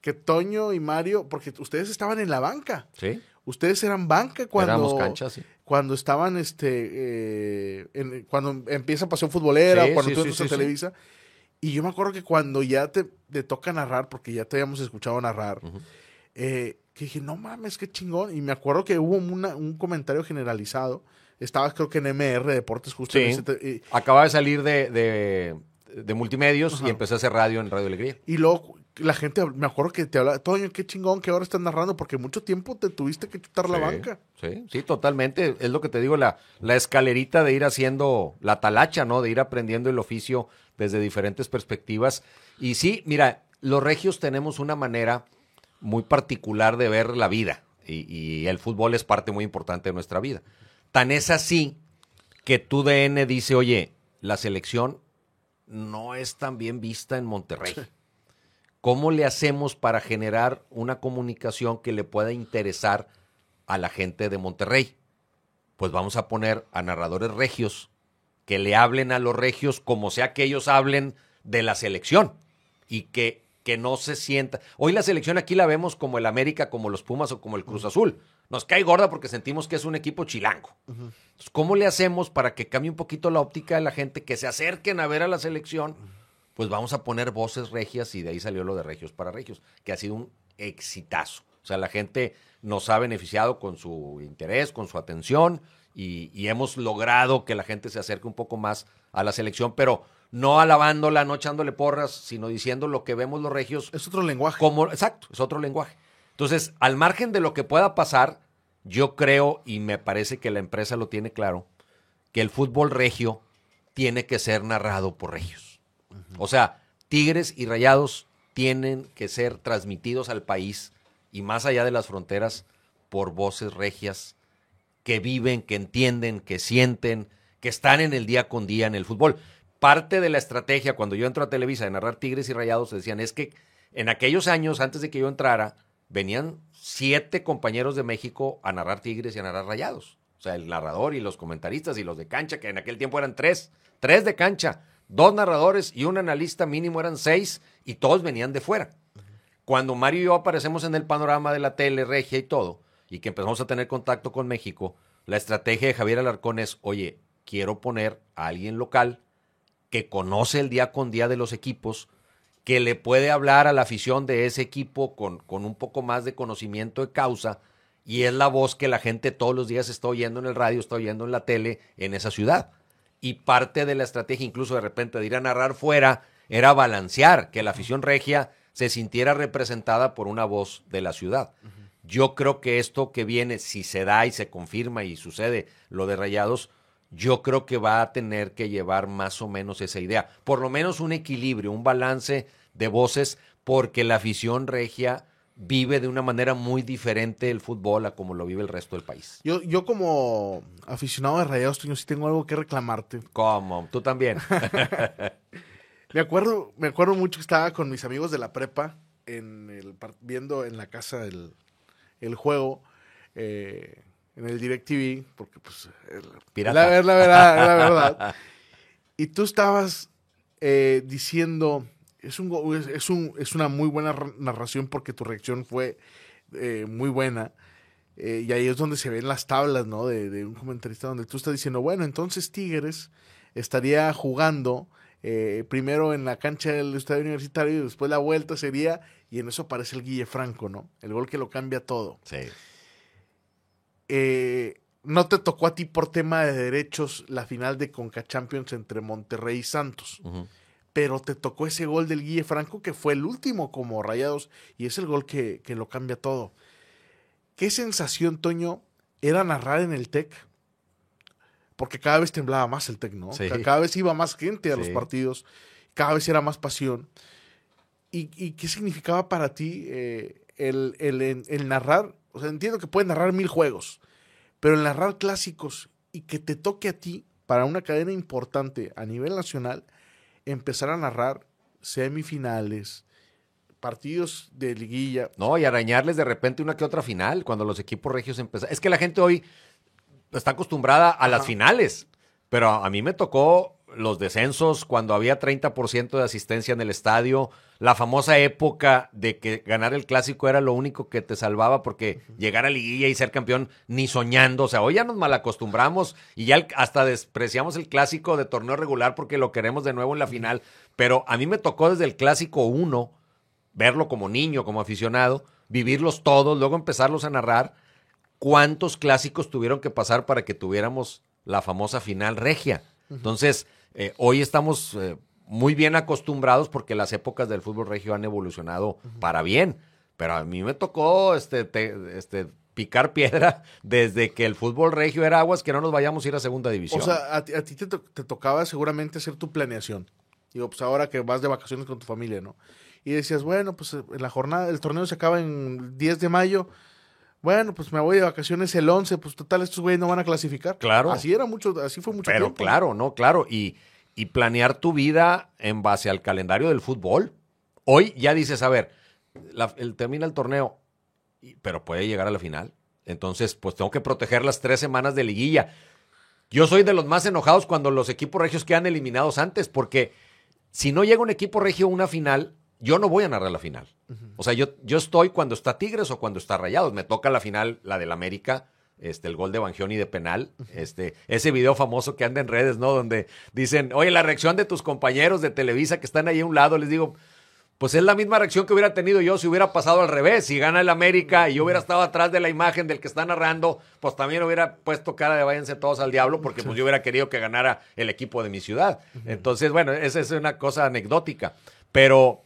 que Toño y Mario, porque ustedes estaban en la banca, Sí, ustedes eran banca cuando, éramos canchas, sí. cuando estaban, este, eh, en- cuando empieza Pasión Futbolera, Sí, o cuando sí, tú entras a. Televisa. Y yo me acuerdo que cuando ya te, te toca narrar, porque ya te habíamos escuchado narrar, eh, que dije, no mames, qué chingón. Y me acuerdo que hubo una- un comentario generalizado. Estabas creo que en MR Deportes justo en Sí. ese te- y, Acababa de salir de, de, de multimedios Ajá. y empecé a hacer radio en Radio Alegría. y luego la gente, me acuerdo que te hablaba, Toño, qué chingón que ahora estás narrando, porque mucho tiempo te tuviste que chutar la banca. Sí, sí, totalmente. Es lo que te digo, la, la escalerita de ir haciendo la talacha, ¿no? De ir aprendiendo el oficio desde diferentes perspectivas. Y sí, mira, los regios tenemos una manera muy particular de ver la vida. Y, y el fútbol es parte muy importante de nuestra vida. Tan es así que tu DN dice, oye, la selección no es tan bien vista en Monterrey. ¿Cómo le hacemos para generar una comunicación que le pueda interesar a la gente de Monterrey? Pues vamos a poner a narradores regios que le hablen a los regios como sea que ellos hablen de la selección y que, que no se sienta. Hoy la selección aquí la vemos como el América, como los Pumas o como el Cruz Azul. Nos cae gorda porque sentimos que es un equipo chilango. Entonces, ¿Cómo le hacemos para que cambie un poquito la óptica de la gente, que se acerquen a ver a la selección? Pues vamos a poner voces regias y de ahí salió lo de Regios para Regios, que ha sido un exitazo. O sea, la gente nos ha beneficiado con su interés, con su atención y, y hemos logrado que la gente se acerque un poco más a la selección, pero no alabándola, no echándole porras, sino diciendo lo que vemos los regios Es otro lenguaje. como, exacto, es otro lenguaje. Entonces, al margen de lo que pueda pasar, yo creo, y me parece que la empresa lo tiene claro, que el fútbol regio tiene que ser narrado por regios. O sea, Tigres y Rayados tienen que ser transmitidos al país y más allá de las fronteras por voces regias que viven, que entienden, que sienten, que están en el día con día en el fútbol. Parte de la estrategia cuando yo entro a Televisa de narrar Tigres y Rayados decían es que en aquellos años antes de que yo entrara venían siete compañeros de México a narrar Tigres y a narrar Rayados. O sea, el narrador y los comentaristas y los de cancha, que en aquel tiempo eran tres, tres de cancha, dos narradores y un analista mínimo eran seis y todos venían de fuera. Cuando Mario y yo aparecemos en el panorama de la tele, regia y todo, y que empezamos a tener contacto con México, la estrategia de Javier Alarcón es, oye, quiero poner a alguien local que conoce el día con día de los equipos, que le puede hablar a la afición de ese equipo con, con un poco más de conocimiento de causa y es la voz que la gente todos los días está oyendo en el radio, está oyendo en la tele en esa ciudad. Y parte de la estrategia, incluso de repente de ir a narrar fuera, era balancear, que la afición regia se sintiera representada por una voz de la ciudad. Yo creo que esto que viene, si se da y se confirma y sucede lo de Rayados, yo creo que va a tener que llevar más o menos esa idea. Por lo menos un equilibrio, un balance de voces, porque la afición regia vive de una manera muy diferente el fútbol a como lo vive el resto del país. Yo, yo como aficionado de Rayados, Toño, sí tengo algo que reclamarte. ¿Cómo? Tú también. me acuerdo, me acuerdo mucho que estaba con mis amigos de la prepa en el, viendo en la casa el, el juego. Eh, en el DirecTV, porque pues la, la, verdad, la verdad. Y tú estabas eh, diciendo, es, un, es, un, es una muy buena narración porque tu reacción fue eh, muy buena. Eh, y ahí es donde se ven las tablas, ¿no? De, de, un comentarista donde tú estás diciendo, bueno, entonces Tigres estaría jugando primero en la cancha del estadio universitario y después la vuelta sería, y en eso aparece el Guille Franco, ¿no? El gol que lo cambia todo. Sí. Eh, no te tocó a ti por tema de derechos la final de Conca Champions entre Monterrey y Santos. Pero te tocó ese gol del Guille Franco que fue el último como Rayados y es el gol que, lo cambia todo. ¿Qué sensación, Toño, era narrar en el TEC? Porque cada vez temblaba más el TEC, ¿no? Cada vez iba más gente a los partidos, cada vez era más pasión. ¿Y, qué significaba para ti eh, el, el narrar o sea, entiendo que puedes narrar mil juegos, pero el narrar clásicos y que te toque a ti, para una cadena importante a nivel nacional, empezar a narrar semifinales, partidos de liguilla. No, y arañarles de repente una que otra final cuando los equipos regios empezaron. Es que la gente hoy está acostumbrada a las finales, pero a mí me tocó los descensos, cuando había 30% de asistencia en el estadio, la famosa época de que ganar el clásico era lo único que te salvaba porque llegar a liguilla y ser campeón ni soñando, o sea, hoy ya nos malacostumbramos y ya hasta despreciamos el clásico de torneo regular porque lo queremos de nuevo en la final, pero a mí me tocó desde el clásico 1 verlo como niño, como aficionado, vivirlos todos, luego empezarlos a narrar. ¿Cuántos clásicos tuvieron que pasar para que tuviéramos la famosa final regia? Entonces, eh, hoy estamos eh, muy bien acostumbrados porque las épocas del fútbol regio han evolucionado para bien. Pero a mí me tocó este, este, picar piedra desde que el fútbol regio era aguas que no nos vayamos a ir a segunda división. O sea, a, ti, te, tocaba seguramente hacer tu planeación. Digo, pues ahora que vas de vacaciones con tu familia, ¿no? Y decías, bueno, pues en la jornada, el torneo se acaba en 10 de mayo. Bueno, pues me voy de vacaciones el 11, pues total, estos güeyes no van a clasificar. Claro. Así era mucho, así fue mucho Pero claro, no, claro. Y, y planear tu vida en base al calendario del fútbol. Hoy ya dices, a ver, el, termina el torneo, pero puede llegar a la final. Entonces, pues tengo que proteger las tres semanas de liguilla. Yo soy de los más enojados cuando los equipos regios quedan eliminados antes, porque si no llega un equipo regio a una final, yo no voy a narrar la final. O sea, yo, yo estoy cuando está Tigres o cuando está Rayados. Me toca la final, la del América, este, el gol de Bangioni de penal, este, ese video famoso que anda en redes, ¿no? Donde dicen, oye, la reacción de tus compañeros de Televisa que están ahí a un lado, les digo, pues es la misma reacción que hubiera tenido yo si hubiera pasado al revés. Si gana el América y yo hubiera estado atrás de la imagen del que está narrando, pues también hubiera puesto cara de váyanse todos al diablo, porque pues yo hubiera querido que ganara el equipo de mi ciudad. Entonces, bueno, esa es una cosa anecdótica. Pero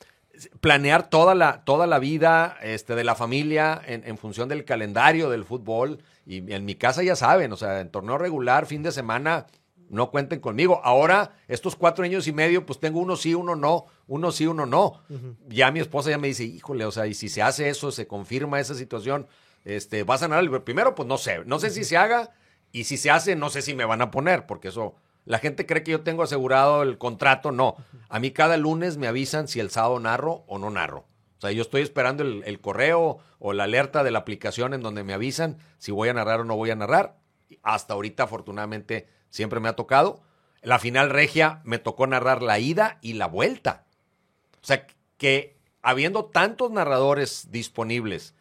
planear toda la, toda la vida este, de la familia en, en, función del calendario del fútbol. Y en mi casa ya saben, o sea, en torneo regular, fin de semana, no cuenten conmigo. Ahora, estos cuatro años y medio, pues tengo uno sí, uno no, uno sí, uno no. Ya mi esposa ya me dice, híjole, o sea, y si se hace eso, se confirma esa situación, este, ¿vas a ganar el primero? Pues no sé, no sé si se haga y si se hace, no sé si me van a poner, porque eso, la gente cree que yo tengo asegurado el contrato, no. A mí cada lunes me avisan si el sábado narro o no narro. O sea, yo estoy esperando el, correo o la alerta de la aplicación en donde me avisan si voy a narrar o no voy a narrar. Hasta ahorita, afortunadamente, siempre me ha tocado. La final regia me tocó narrar la ida y la vuelta. O sea, que habiendo tantos narradores disponibles,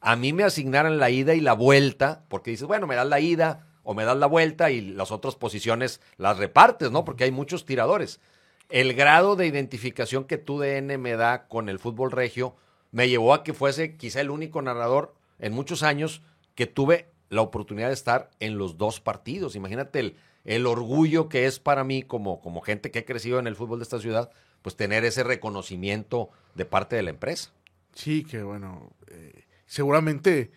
a mí me asignaran la ida y la vuelta, porque dices, bueno, me das la ida o me das la vuelta y las otras posiciones las repartes, ¿no? Porque hay muchos tiradores. El grado de identificación que tu DN me da con el fútbol regio me llevó a que fuese quizá el único narrador en muchos años que tuve la oportunidad de estar en los dos partidos. Imagínate el, el orgullo que es para mí como, como gente que ha crecido en el fútbol de esta ciudad, pues tener ese reconocimiento de parte de la empresa. Sí, que bueno, eh, seguramente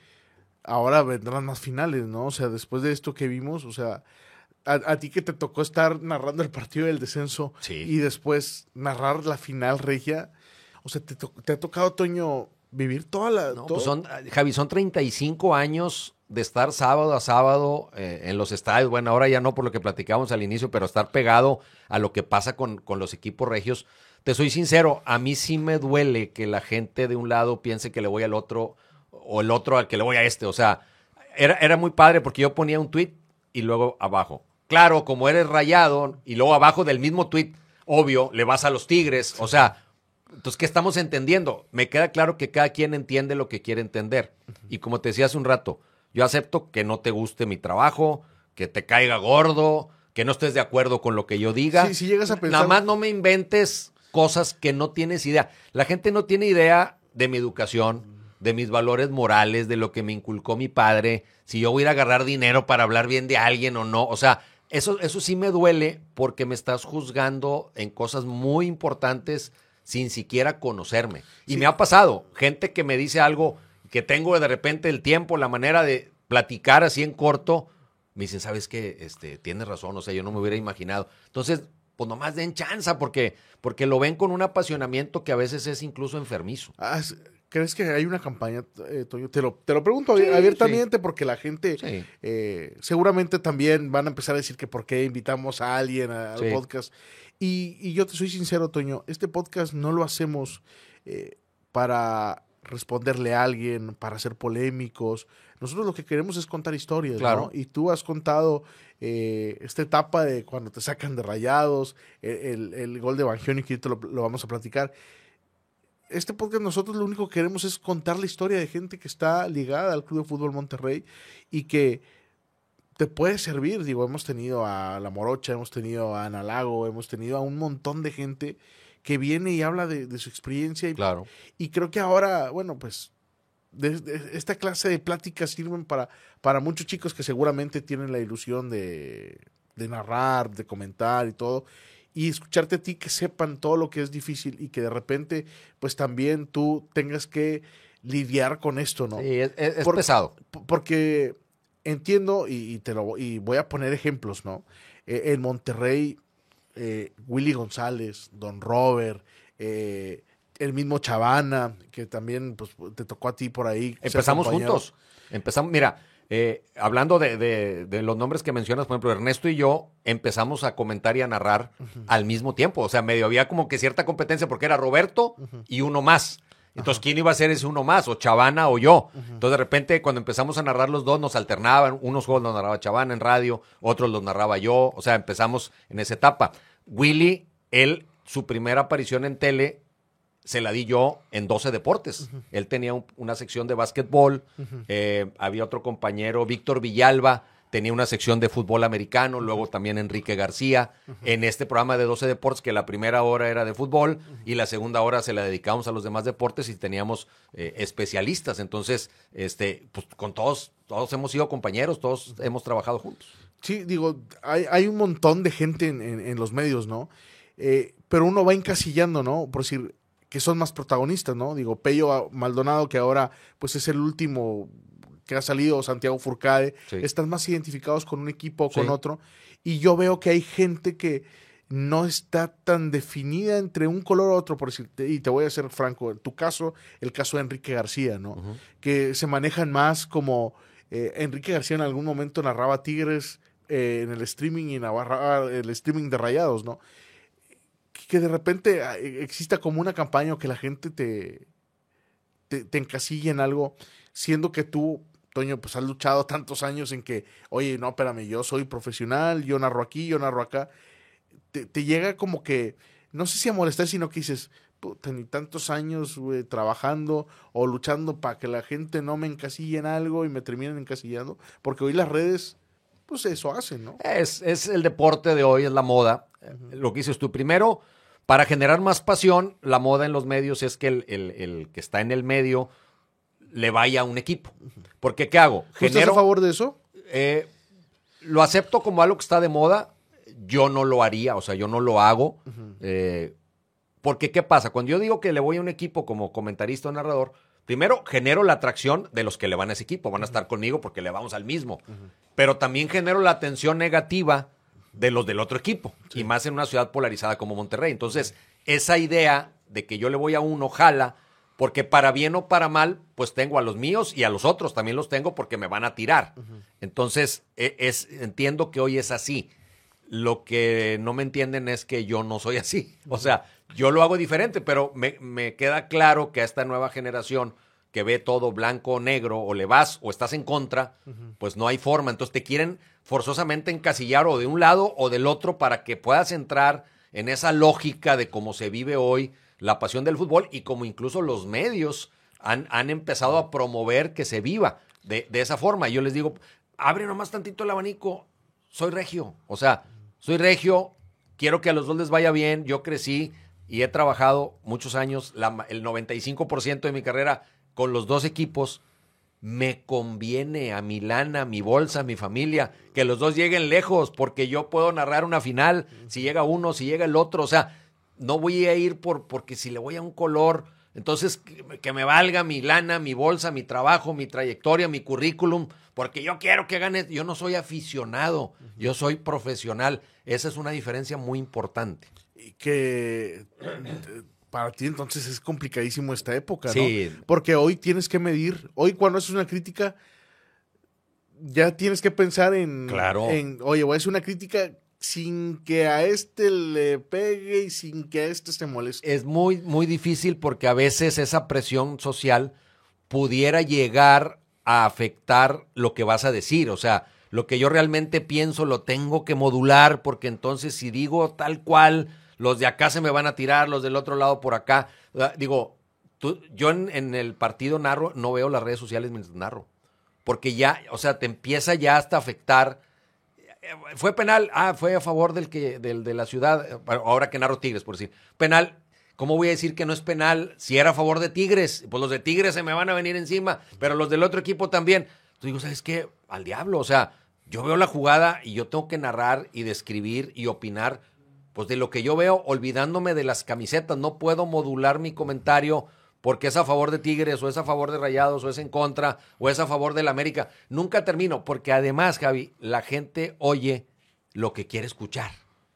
ahora vendrán más finales, ¿no? O sea, después de esto que vimos, o sea, a, ti que te tocó estar narrando el partido del descenso y después narrar la final regia, o sea, te, te ha tocado, Toño, vivir toda la... No, pues son, Javi, son 35 años de estar sábado a sábado eh, en los estadios, bueno, ahora ya no por lo que platicábamos al inicio, pero estar pegado a lo que pasa con, con, los equipos regios. Te soy sincero, a mí sí me duele que la gente de un lado piense que le voy al otro o el otro al que le voy a este. O sea, era, era muy padre porque yo ponía un tweet y luego abajo. Claro, como eres rayado y luego abajo del mismo tweet, obvio, le vas a los Tigres. O sea, entonces, ¿qué estamos entendiendo? Me queda claro que cada quien entiende lo que quiere entender. Y como te decía hace un rato, yo acepto que no te guste mi trabajo, que te caiga gordo, que no estés de acuerdo con lo que yo diga. Sí, si llegas a pensar... Nada más no me inventes cosas que no tienes idea. La gente no tiene idea de mi educación, de mis valores morales, de lo que me inculcó mi padre, si yo voy a ir a agarrar dinero para hablar bien de alguien o no. O sea, eso, eso sí me duele porque me estás juzgando en cosas muy importantes sin siquiera conocerme. Y me ha pasado, gente que me dice algo que tengo de repente el tiempo, la manera de platicar así en corto, me dicen, ¿sabes qué? Este, tienes razón, o sea, yo no me hubiera imaginado. Entonces, pues nomás den chanza, porque, porque lo ven con un apasionamiento que a veces es incluso enfermizo. Ah, ¿Crees que hay una campaña, eh, Toño? Te lo, te lo pregunto abiertamente porque la gente eh, seguramente también van a empezar a decir que por qué invitamos a alguien al podcast. Y, y, yo te soy sincero, Toño, este podcast no lo hacemos eh, para responderle a alguien, para ser polémicos. Nosotros lo que queremos es contar historias, claro. Y tú has contado eh, esta etapa de cuando te sacan de rayados, e, el, el, gol de Bangioni, que lo, lo vamos a platicar. Este podcast nosotros lo único que queremos es contar la historia de gente que está ligada al Club de Fútbol Monterrey y que te puede servir. Digo, hemos tenido a La Morocha, hemos tenido a Ana Lago, hemos tenido a un montón de gente que viene y habla de, su experiencia. Y, claro. y creo que ahora, bueno, pues esta clase de pláticas sirven para, para muchos chicos que seguramente tienen la ilusión de, de narrar, de comentar y todo. Y escucharte a ti que sepan todo lo que es difícil y que de repente, pues también tú tengas que lidiar con esto, ¿no? Sí, es, es pesado. Porque entiendo, y, te lo, y voy a poner ejemplos, ¿no? E, en Monterrey eh, Willy González, Don Robert, eh, el mismo Chavana, que también pues, te tocó a ti por ahí. Empezamos juntos. Empezamos, mira, eh, hablando de, los nombres que mencionas, por ejemplo, Ernesto y yo empezamos a comentar y a narrar al mismo tiempo. O sea, medio había como que cierta competencia porque era Roberto y uno más. Entonces, ¿quién iba a ser ese uno más? O Chavana o yo. Entonces, de repente, cuando empezamos a narrar los dos, nos alternaban. Unos juegos los narraba Chavana en radio, otros los narraba yo. O sea, empezamos en esa etapa. Willy, él, su primera aparición en tele, se la di yo en 12 deportes. Él tenía una sección de básquetbol. Eh, había otro compañero, Víctor Villalba, tenía una sección de fútbol americano, luego también Enrique García, en este programa de 12 deportes, que la primera hora era de fútbol y la segunda hora se la dedicamos a los demás deportes y teníamos eh, especialistas. Entonces, este, pues con todos, todos hemos sido compañeros, todos hemos trabajado juntos. Sí, digo, hay, hay un montón de gente en, en, los medios, ¿no? Eh, pero uno va encasillando, ¿no? Por decir, que son más protagonistas, ¿no? Digo, Pello Maldonado, que ahora pues es el último que ha salido, Santiago Furcade, están más identificados con un equipo o con otro. Y yo veo que hay gente que no está tan definida entre un color u otro, por decirte, y te voy a ser franco, en tu caso, el caso de Enrique García, ¿no? Que se manejan más como eh, Enrique García en algún momento narraba Tigres eh, en el streaming y narraba el streaming de Rayados, ¿no? Que de repente ah, e, exista como una campaña o que la gente te, te, te encasille en algo, siendo que tú Toño, pues has luchado tantos años en que, oye, no, espérame, yo soy profesional, yo narro aquí, yo narro acá. Te, llega como que, no sé si a molestar, sino que dices, puta, ni tantos años trabajando o luchando para que la gente no me encasille en algo y me terminen encasillando, porque hoy las redes, pues eso hacen, ¿no? Es, es el deporte de hoy, es la moda. Lo que dices tú, primero, para generar más pasión, la moda en los medios es que el, el, el que está en el medio le vaya a un equipo. Porque, ¿qué hago? ¿Estás a favor de eso? Eh, lo acepto como algo que está de moda. Yo no lo haría, o sea, yo no lo hago. Eh, porque, ¿qué pasa? Cuando yo digo que le voy a un equipo como comentarista o narrador, primero genero la atracción de los que le van a ese equipo. Van a estar conmigo porque le vamos al mismo. Pero también genero la atención negativa de los del otro equipo. Y más en una ciudad polarizada como Monterrey. Entonces, esa idea de que yo le voy a uno, jala porque para bien o para mal, pues tengo a los míos y a los otros también los tengo porque me van a tirar. Entonces, e, es, entiendo que hoy es así. Lo que no me entienden es que yo no soy así. O sea, yo lo hago diferente, pero me, queda claro que a esta nueva generación que ve todo blanco o negro, o le vas o estás en contra, pues no hay forma. Entonces te quieren forzosamente encasillar o de un lado o del otro para que puedas entrar en esa lógica de cómo se vive hoy la pasión del fútbol y como incluso los medios han, han empezado a promover que se viva de, de, esa forma. Y yo les digo, abre nomás tantito el abanico, soy regio, o sea, soy regio, quiero que a los dos les vaya bien, yo crecí y he trabajado muchos años, la, el 95% de mi carrera con los dos equipos. Me conviene a mi lana, a mi bolsa, a mi familia, que los dos lleguen lejos, porque yo puedo narrar una final, si llega uno, si llega el otro, o sea, no voy a ir por, porque si le voy a un color, entonces que, me valga mi lana, mi bolsa, mi trabajo, mi trayectoria, mi currículum, porque yo quiero que gane. Yo no soy aficionado, yo soy profesional. Esa es una diferencia muy importante. Y que para ti entonces es complicadísimo esta época, ¿no? Porque hoy tienes que medir, hoy cuando haces una crítica, ya tienes que pensar en, claro. en oye, voy a hacer una crítica sin que a este le pegue y sin que a este se moleste. Es muy, muy difícil porque a veces esa presión social pudiera llegar a afectar lo que vas a decir. O sea, lo que yo realmente pienso lo tengo que modular porque entonces si digo tal cual, los de acá se me van a tirar, los del otro lado por acá. Digo, tú, yo en, el partido narro no veo las redes sociales mientras narro. Porque ya, o sea, te empieza ya hasta afectar fue penal, ah, fue a favor del que, del de la ciudad, ahora que narro Tigres, por decir. Penal, ¿cómo voy a decir que no es penal si era a favor de Tigres? Pues los de Tigres se me van a venir encima, pero los del otro equipo también. Digo, ¿sabes qué? Al diablo, o sea, yo veo la jugada y yo tengo que narrar y describir y opinar, pues de lo que yo veo, olvidándome de las camisetas, no puedo modular mi comentario porque es a favor de Tigres o es a favor de Rayados o es en contra o es a favor del América. Nunca termino, porque además, Javi, la gente oye lo que quiere escuchar.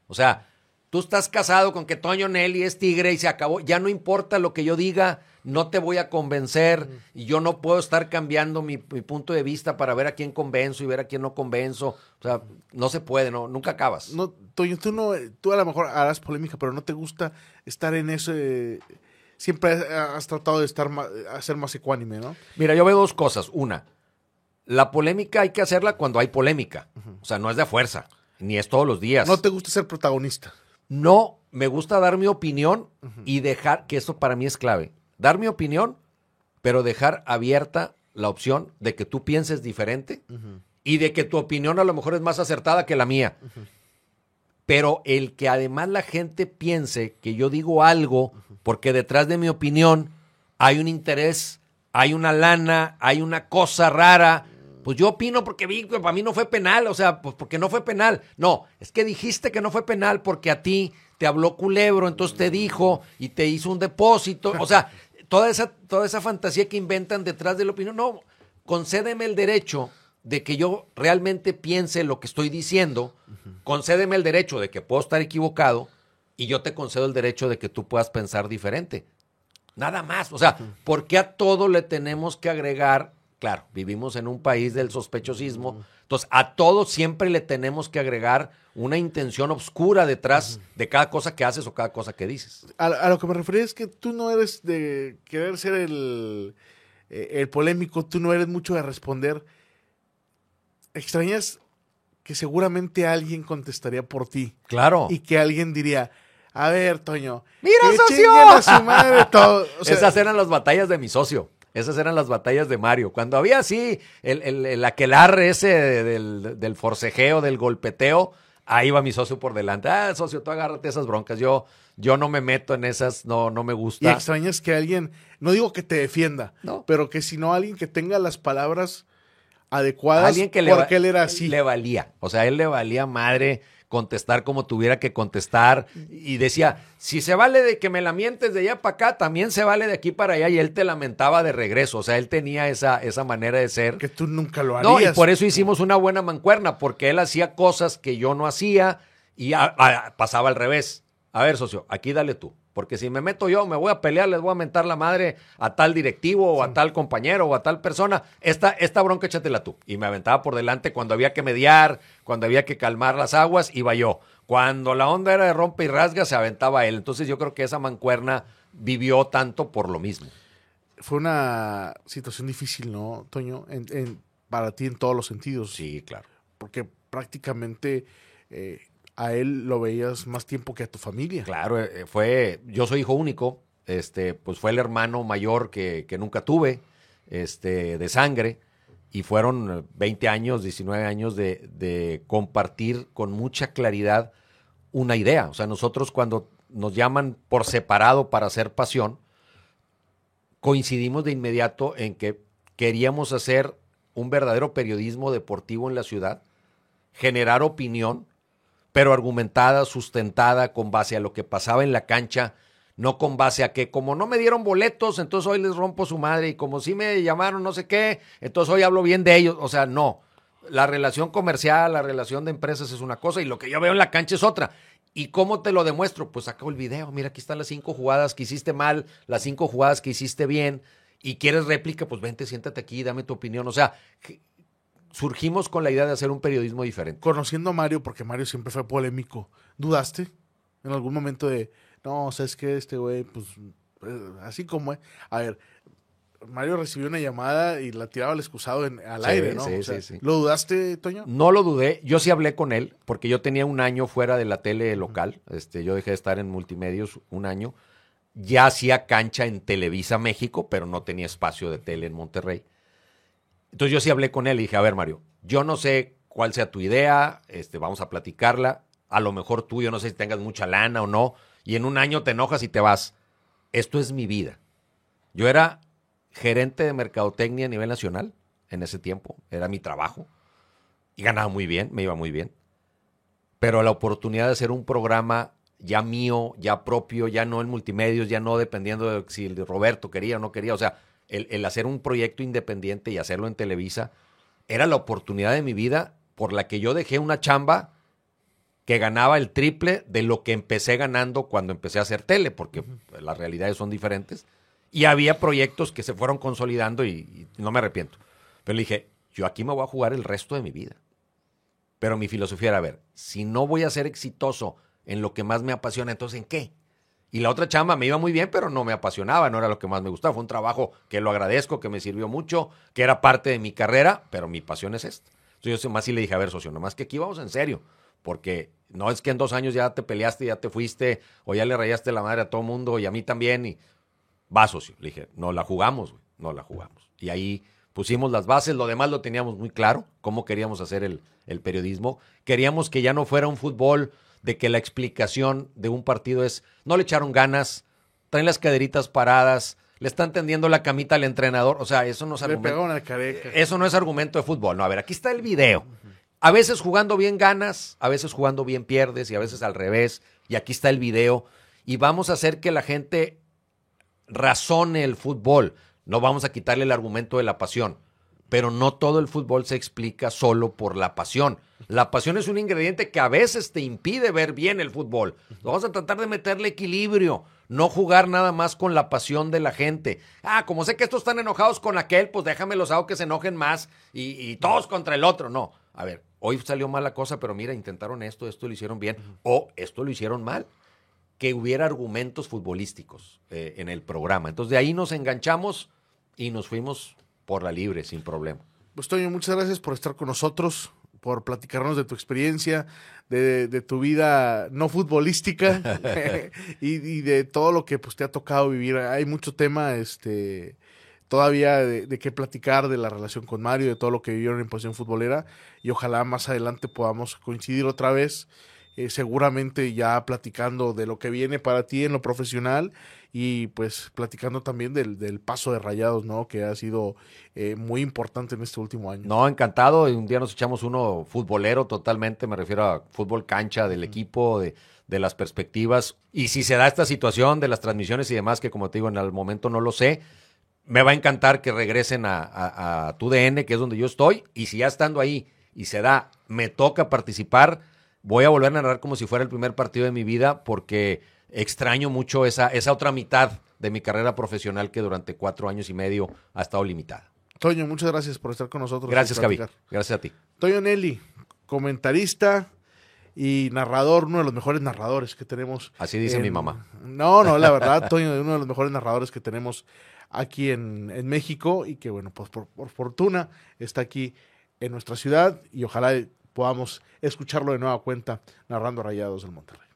O sea, tú estás casado con que Toño Nelly es tigre y se acabó. Ya no importa lo que yo diga, no te voy a convencer y yo no puedo estar cambiando mi, punto de vista para ver a quién convenzo y ver a quién no convenzo. O sea, no se puede, no, nunca acabas. No, Toño, tú no, tú a lo mejor harás polémica, pero no te gusta estar en ese siempre has tratado de estar más, ser más ecuánime, ¿no? Mira, yo veo dos cosas. Una, la polémica hay que hacerla cuando hay polémica. O sea, no es de fuerza, ni es todos los días. ¿No te gusta ser protagonista? No, me gusta dar mi opinión y dejar, que eso para mí es clave, dar mi opinión, pero dejar abierta la opción de que tú pienses diferente y de que tu opinión a lo mejor es más acertada que la mía. Pero el que además la gente piense que yo digo algo porque detrás de mi opinión hay un interés, hay una lana, hay una cosa rara Pues yo opino porque vi que para mí no fue penal, o sea, pues porque no fue penal. No, es que dijiste que no fue penal porque a ti te habló culebro, entonces te dijo y te hizo un depósito. O sea, toda esa, toda esa fantasía que inventan detrás de la opinión. No, concédeme el derecho de que yo realmente piense lo que estoy diciendo, concédeme el derecho de que puedo estar equivocado y yo te concedo el derecho de que tú puedas pensar diferente. Nada más. O sea, ¿por qué a todo le tenemos que agregar? Claro, vivimos en un país del sospechosismo. Entonces, a todo siempre le tenemos que agregar una intención oscura detrás de cada cosa que haces o cada cosa que dices. A, lo que me refería es que tú no eres de querer ser el, eh, el polémico, tú no eres mucho de responder. Extrañas que seguramente alguien contestaría por ti. Claro. Y que alguien diría, a ver, Toño. ¡Mira, socio! Esas eran las batallas de mi socio. Esas eran las batallas de Mario. Cuando había así el, el, el aquelarre ese del, del, forcejeo, del golpeteo, ahí va mi socio por delante. Ah, socio, tú agárrate esas broncas. Yo, yo no me meto en esas, no, no me gusta. Y extrañas que alguien, no digo que te defienda, no. pero que si no alguien que tenga las palabras adecuadas, alguien que porque le, él era así. Le valía. O sea, él le valía madre contestar como tuviera que contestar. Y decía, si se vale de que me la mientes de allá para acá, también se vale de aquí para allá. Y él te lamentaba de regreso. O sea, él tenía esa, esa manera de ser. Que tú nunca lo harías. No, y por eso hicimos una buena mancuerna, porque él hacía cosas que yo no hacía y pasaba al revés. A ver, socio, aquí dale tú. Porque si me meto yo, me voy a pelear, les voy a mentar la madre a tal directivo o a tal compañero o a tal persona. Esta, esta bronca échatela tú. Y me aventaba por delante cuando había que mediar, cuando había que calmar las aguas, iba yo. Cuando la onda era de rompe y rasga, se aventaba él. Entonces yo creo que esa mancuerna vivió tanto por lo mismo. Fue una situación difícil, ¿no, Toño? para ti en todos los sentidos. Sí, claro. Porque prácticamente eh, a él lo veías más tiempo que a tu familia. Claro, eh, fue, yo soy hijo único, este, pues fue el hermano mayor que, que nunca tuve, este, de sangre, y fueron 20 años, 19 años de, de compartir con mucha claridad una idea. O sea, nosotros cuando nos llaman por separado para hacer pasión, coincidimos de inmediato en que queríamos hacer un verdadero periodismo deportivo en la ciudad, generar opinión pero argumentada, sustentada con base a lo que pasaba en la cancha, no con base a que como no me dieron boletos, entonces hoy les rompo su madre y como sí me llamaron no sé qué, entonces hoy hablo bien de ellos. O sea, no. La relación comercial, la relación de empresas es una cosa y lo que yo veo en la cancha es otra. ¿Y cómo te lo demuestro? Pues saco el video. Mira, aquí están las cinco jugadas que hiciste mal, las cinco jugadas que hiciste bien. Y quieres réplica, pues vente, siéntate aquí, dame tu opinión. O sea, surgimos con la idea de hacer un periodismo diferente. Conociendo a Mario, porque Mario siempre fue polémico, ¿dudaste en algún momento de, no, sabes que este güey, pues, eh, así como, a ver, Mario recibió una llamada y la tiraba al excusado en, al aire, ¿no? Sí, sí, sí. ¿Lo dudaste, Toño? No lo dudé. Yo sí hablé con él, porque yo tenía un año fuera de la tele local. Este, yo dejé de estar en multimedios un año. Ya hacía cancha en Televisa México, pero no tenía espacio de tele en Monterrey. Entonces yo sí hablé con él y dije, a ver, Mario, yo no sé cuál sea tu idea, este, vamos a platicarla. A lo mejor tú, yo no sé si tengas mucha lana o no, y en un año te enojas y te vas. Esto es mi vida. Yo era gerente de mercadotecnia a nivel nacional en ese tiempo, era mi trabajo, y ganaba muy bien, me iba muy bien. Pero la oportunidad de hacer un programa ya mío, ya propio, ya no en multimedios, ya no dependiendo de si Roberto quería o no quería, o sea, el, hacer un proyecto independiente y hacerlo en Televisa, era la oportunidad de mi vida por la que yo dejé una chamba que ganaba el triple de lo que empecé ganando cuando empecé a hacer tele, porque las realidades son diferentes. Y había proyectos que se fueron consolidando y, no me arrepiento. Pero le dije, yo aquí me voy a jugar el resto de mi vida. Pero mi filosofía era, a ver, si no voy a ser exitoso en lo que más me apasiona, entonces ¿en qué? Y la otra chamba me iba muy bien, pero no me apasionaba, no era lo que más me gustaba. Fue un trabajo que lo agradezco, que me sirvió mucho, que era parte de mi carrera, pero mi pasión es esta. Entonces yo más sí le dije, a ver, socio, nomás que aquí vamos en serio, porque no es que en dos años ya te peleaste, ya te fuiste, o ya le rayaste la madre a todo mundo y a mí también, y va, socio. Le dije, no la jugamos, no la jugamos. Y ahí pusimos las bases, lo demás lo teníamos muy claro, cómo queríamos hacer el, el periodismo. Queríamos que ya no fuera un fútbol de que la explicación de un partido es, no le echaron ganas, traen las caderitas paradas, le están tendiendo la camita al entrenador. O sea, eso no es argumento. careca. Eso no es argumento de fútbol. No, a ver, aquí está el video. A veces jugando bien ganas, a veces jugando bien pierdes y a veces al revés. Y aquí está el video. Y vamos a hacer que la gente razone el fútbol. No vamos a quitarle el argumento de la pasión. Pero no todo el fútbol se explica solo por la pasión. La pasión es un ingrediente que a veces te impide ver bien el fútbol. Vamos a tratar de meterle equilibrio, no jugar nada más con la pasión de la gente. Ah, como sé que estos están enojados con aquel, pues déjame los hago que se enojen más y, y todos contra el otro. No, a ver, hoy salió mal la cosa, pero mira, intentaron esto, esto lo hicieron bien o esto lo hicieron mal que hubiera argumentos futbolísticos eh, en el programa. Entonces de ahí nos enganchamos y nos fuimos por la libre, sin problema. Pues Toño, muchas gracias por estar con nosotros, por platicarnos de tu experiencia, de, de tu vida no futbolística y, y de todo lo que pues, te ha tocado vivir. Hay mucho tema este, todavía de, de qué platicar de la relación con Mario, de todo lo que vivieron en posición futbolera y ojalá más adelante podamos coincidir otra vez. eh, seguramente ya platicando de lo que viene para ti en lo profesional y pues platicando también del, del paso de rayados, ¿no? Que ha sido eh, muy importante en este último año. No, encantado. Un día nos echamos uno futbolero totalmente, me refiero a fútbol cancha del equipo, de, de las perspectivas. Y si se da esta situación de las transmisiones y demás, que como te digo, en el momento no lo sé, me va a encantar que regresen a, a, a tu DN, que es donde yo estoy. Y si ya estando ahí y se da, me toca participar, voy a volver a narrar como si fuera el primer partido de mi vida, porque extraño mucho esa, esa otra mitad de mi carrera profesional que durante cuatro años y medio ha estado limitada. Toño, muchas gracias por estar con nosotros. Gracias, Javi. Gracias a ti. Toño Nelly, comentarista y narrador, uno de los mejores narradores que tenemos. Así dice en- mi mamá. No, no, la verdad, Toño, uno de los mejores narradores que tenemos aquí en, en México y que, bueno, pues por, por fortuna está aquí en nuestra ciudad y ojalá podamos escucharlo de nueva cuenta narrando Rayados del Monterrey.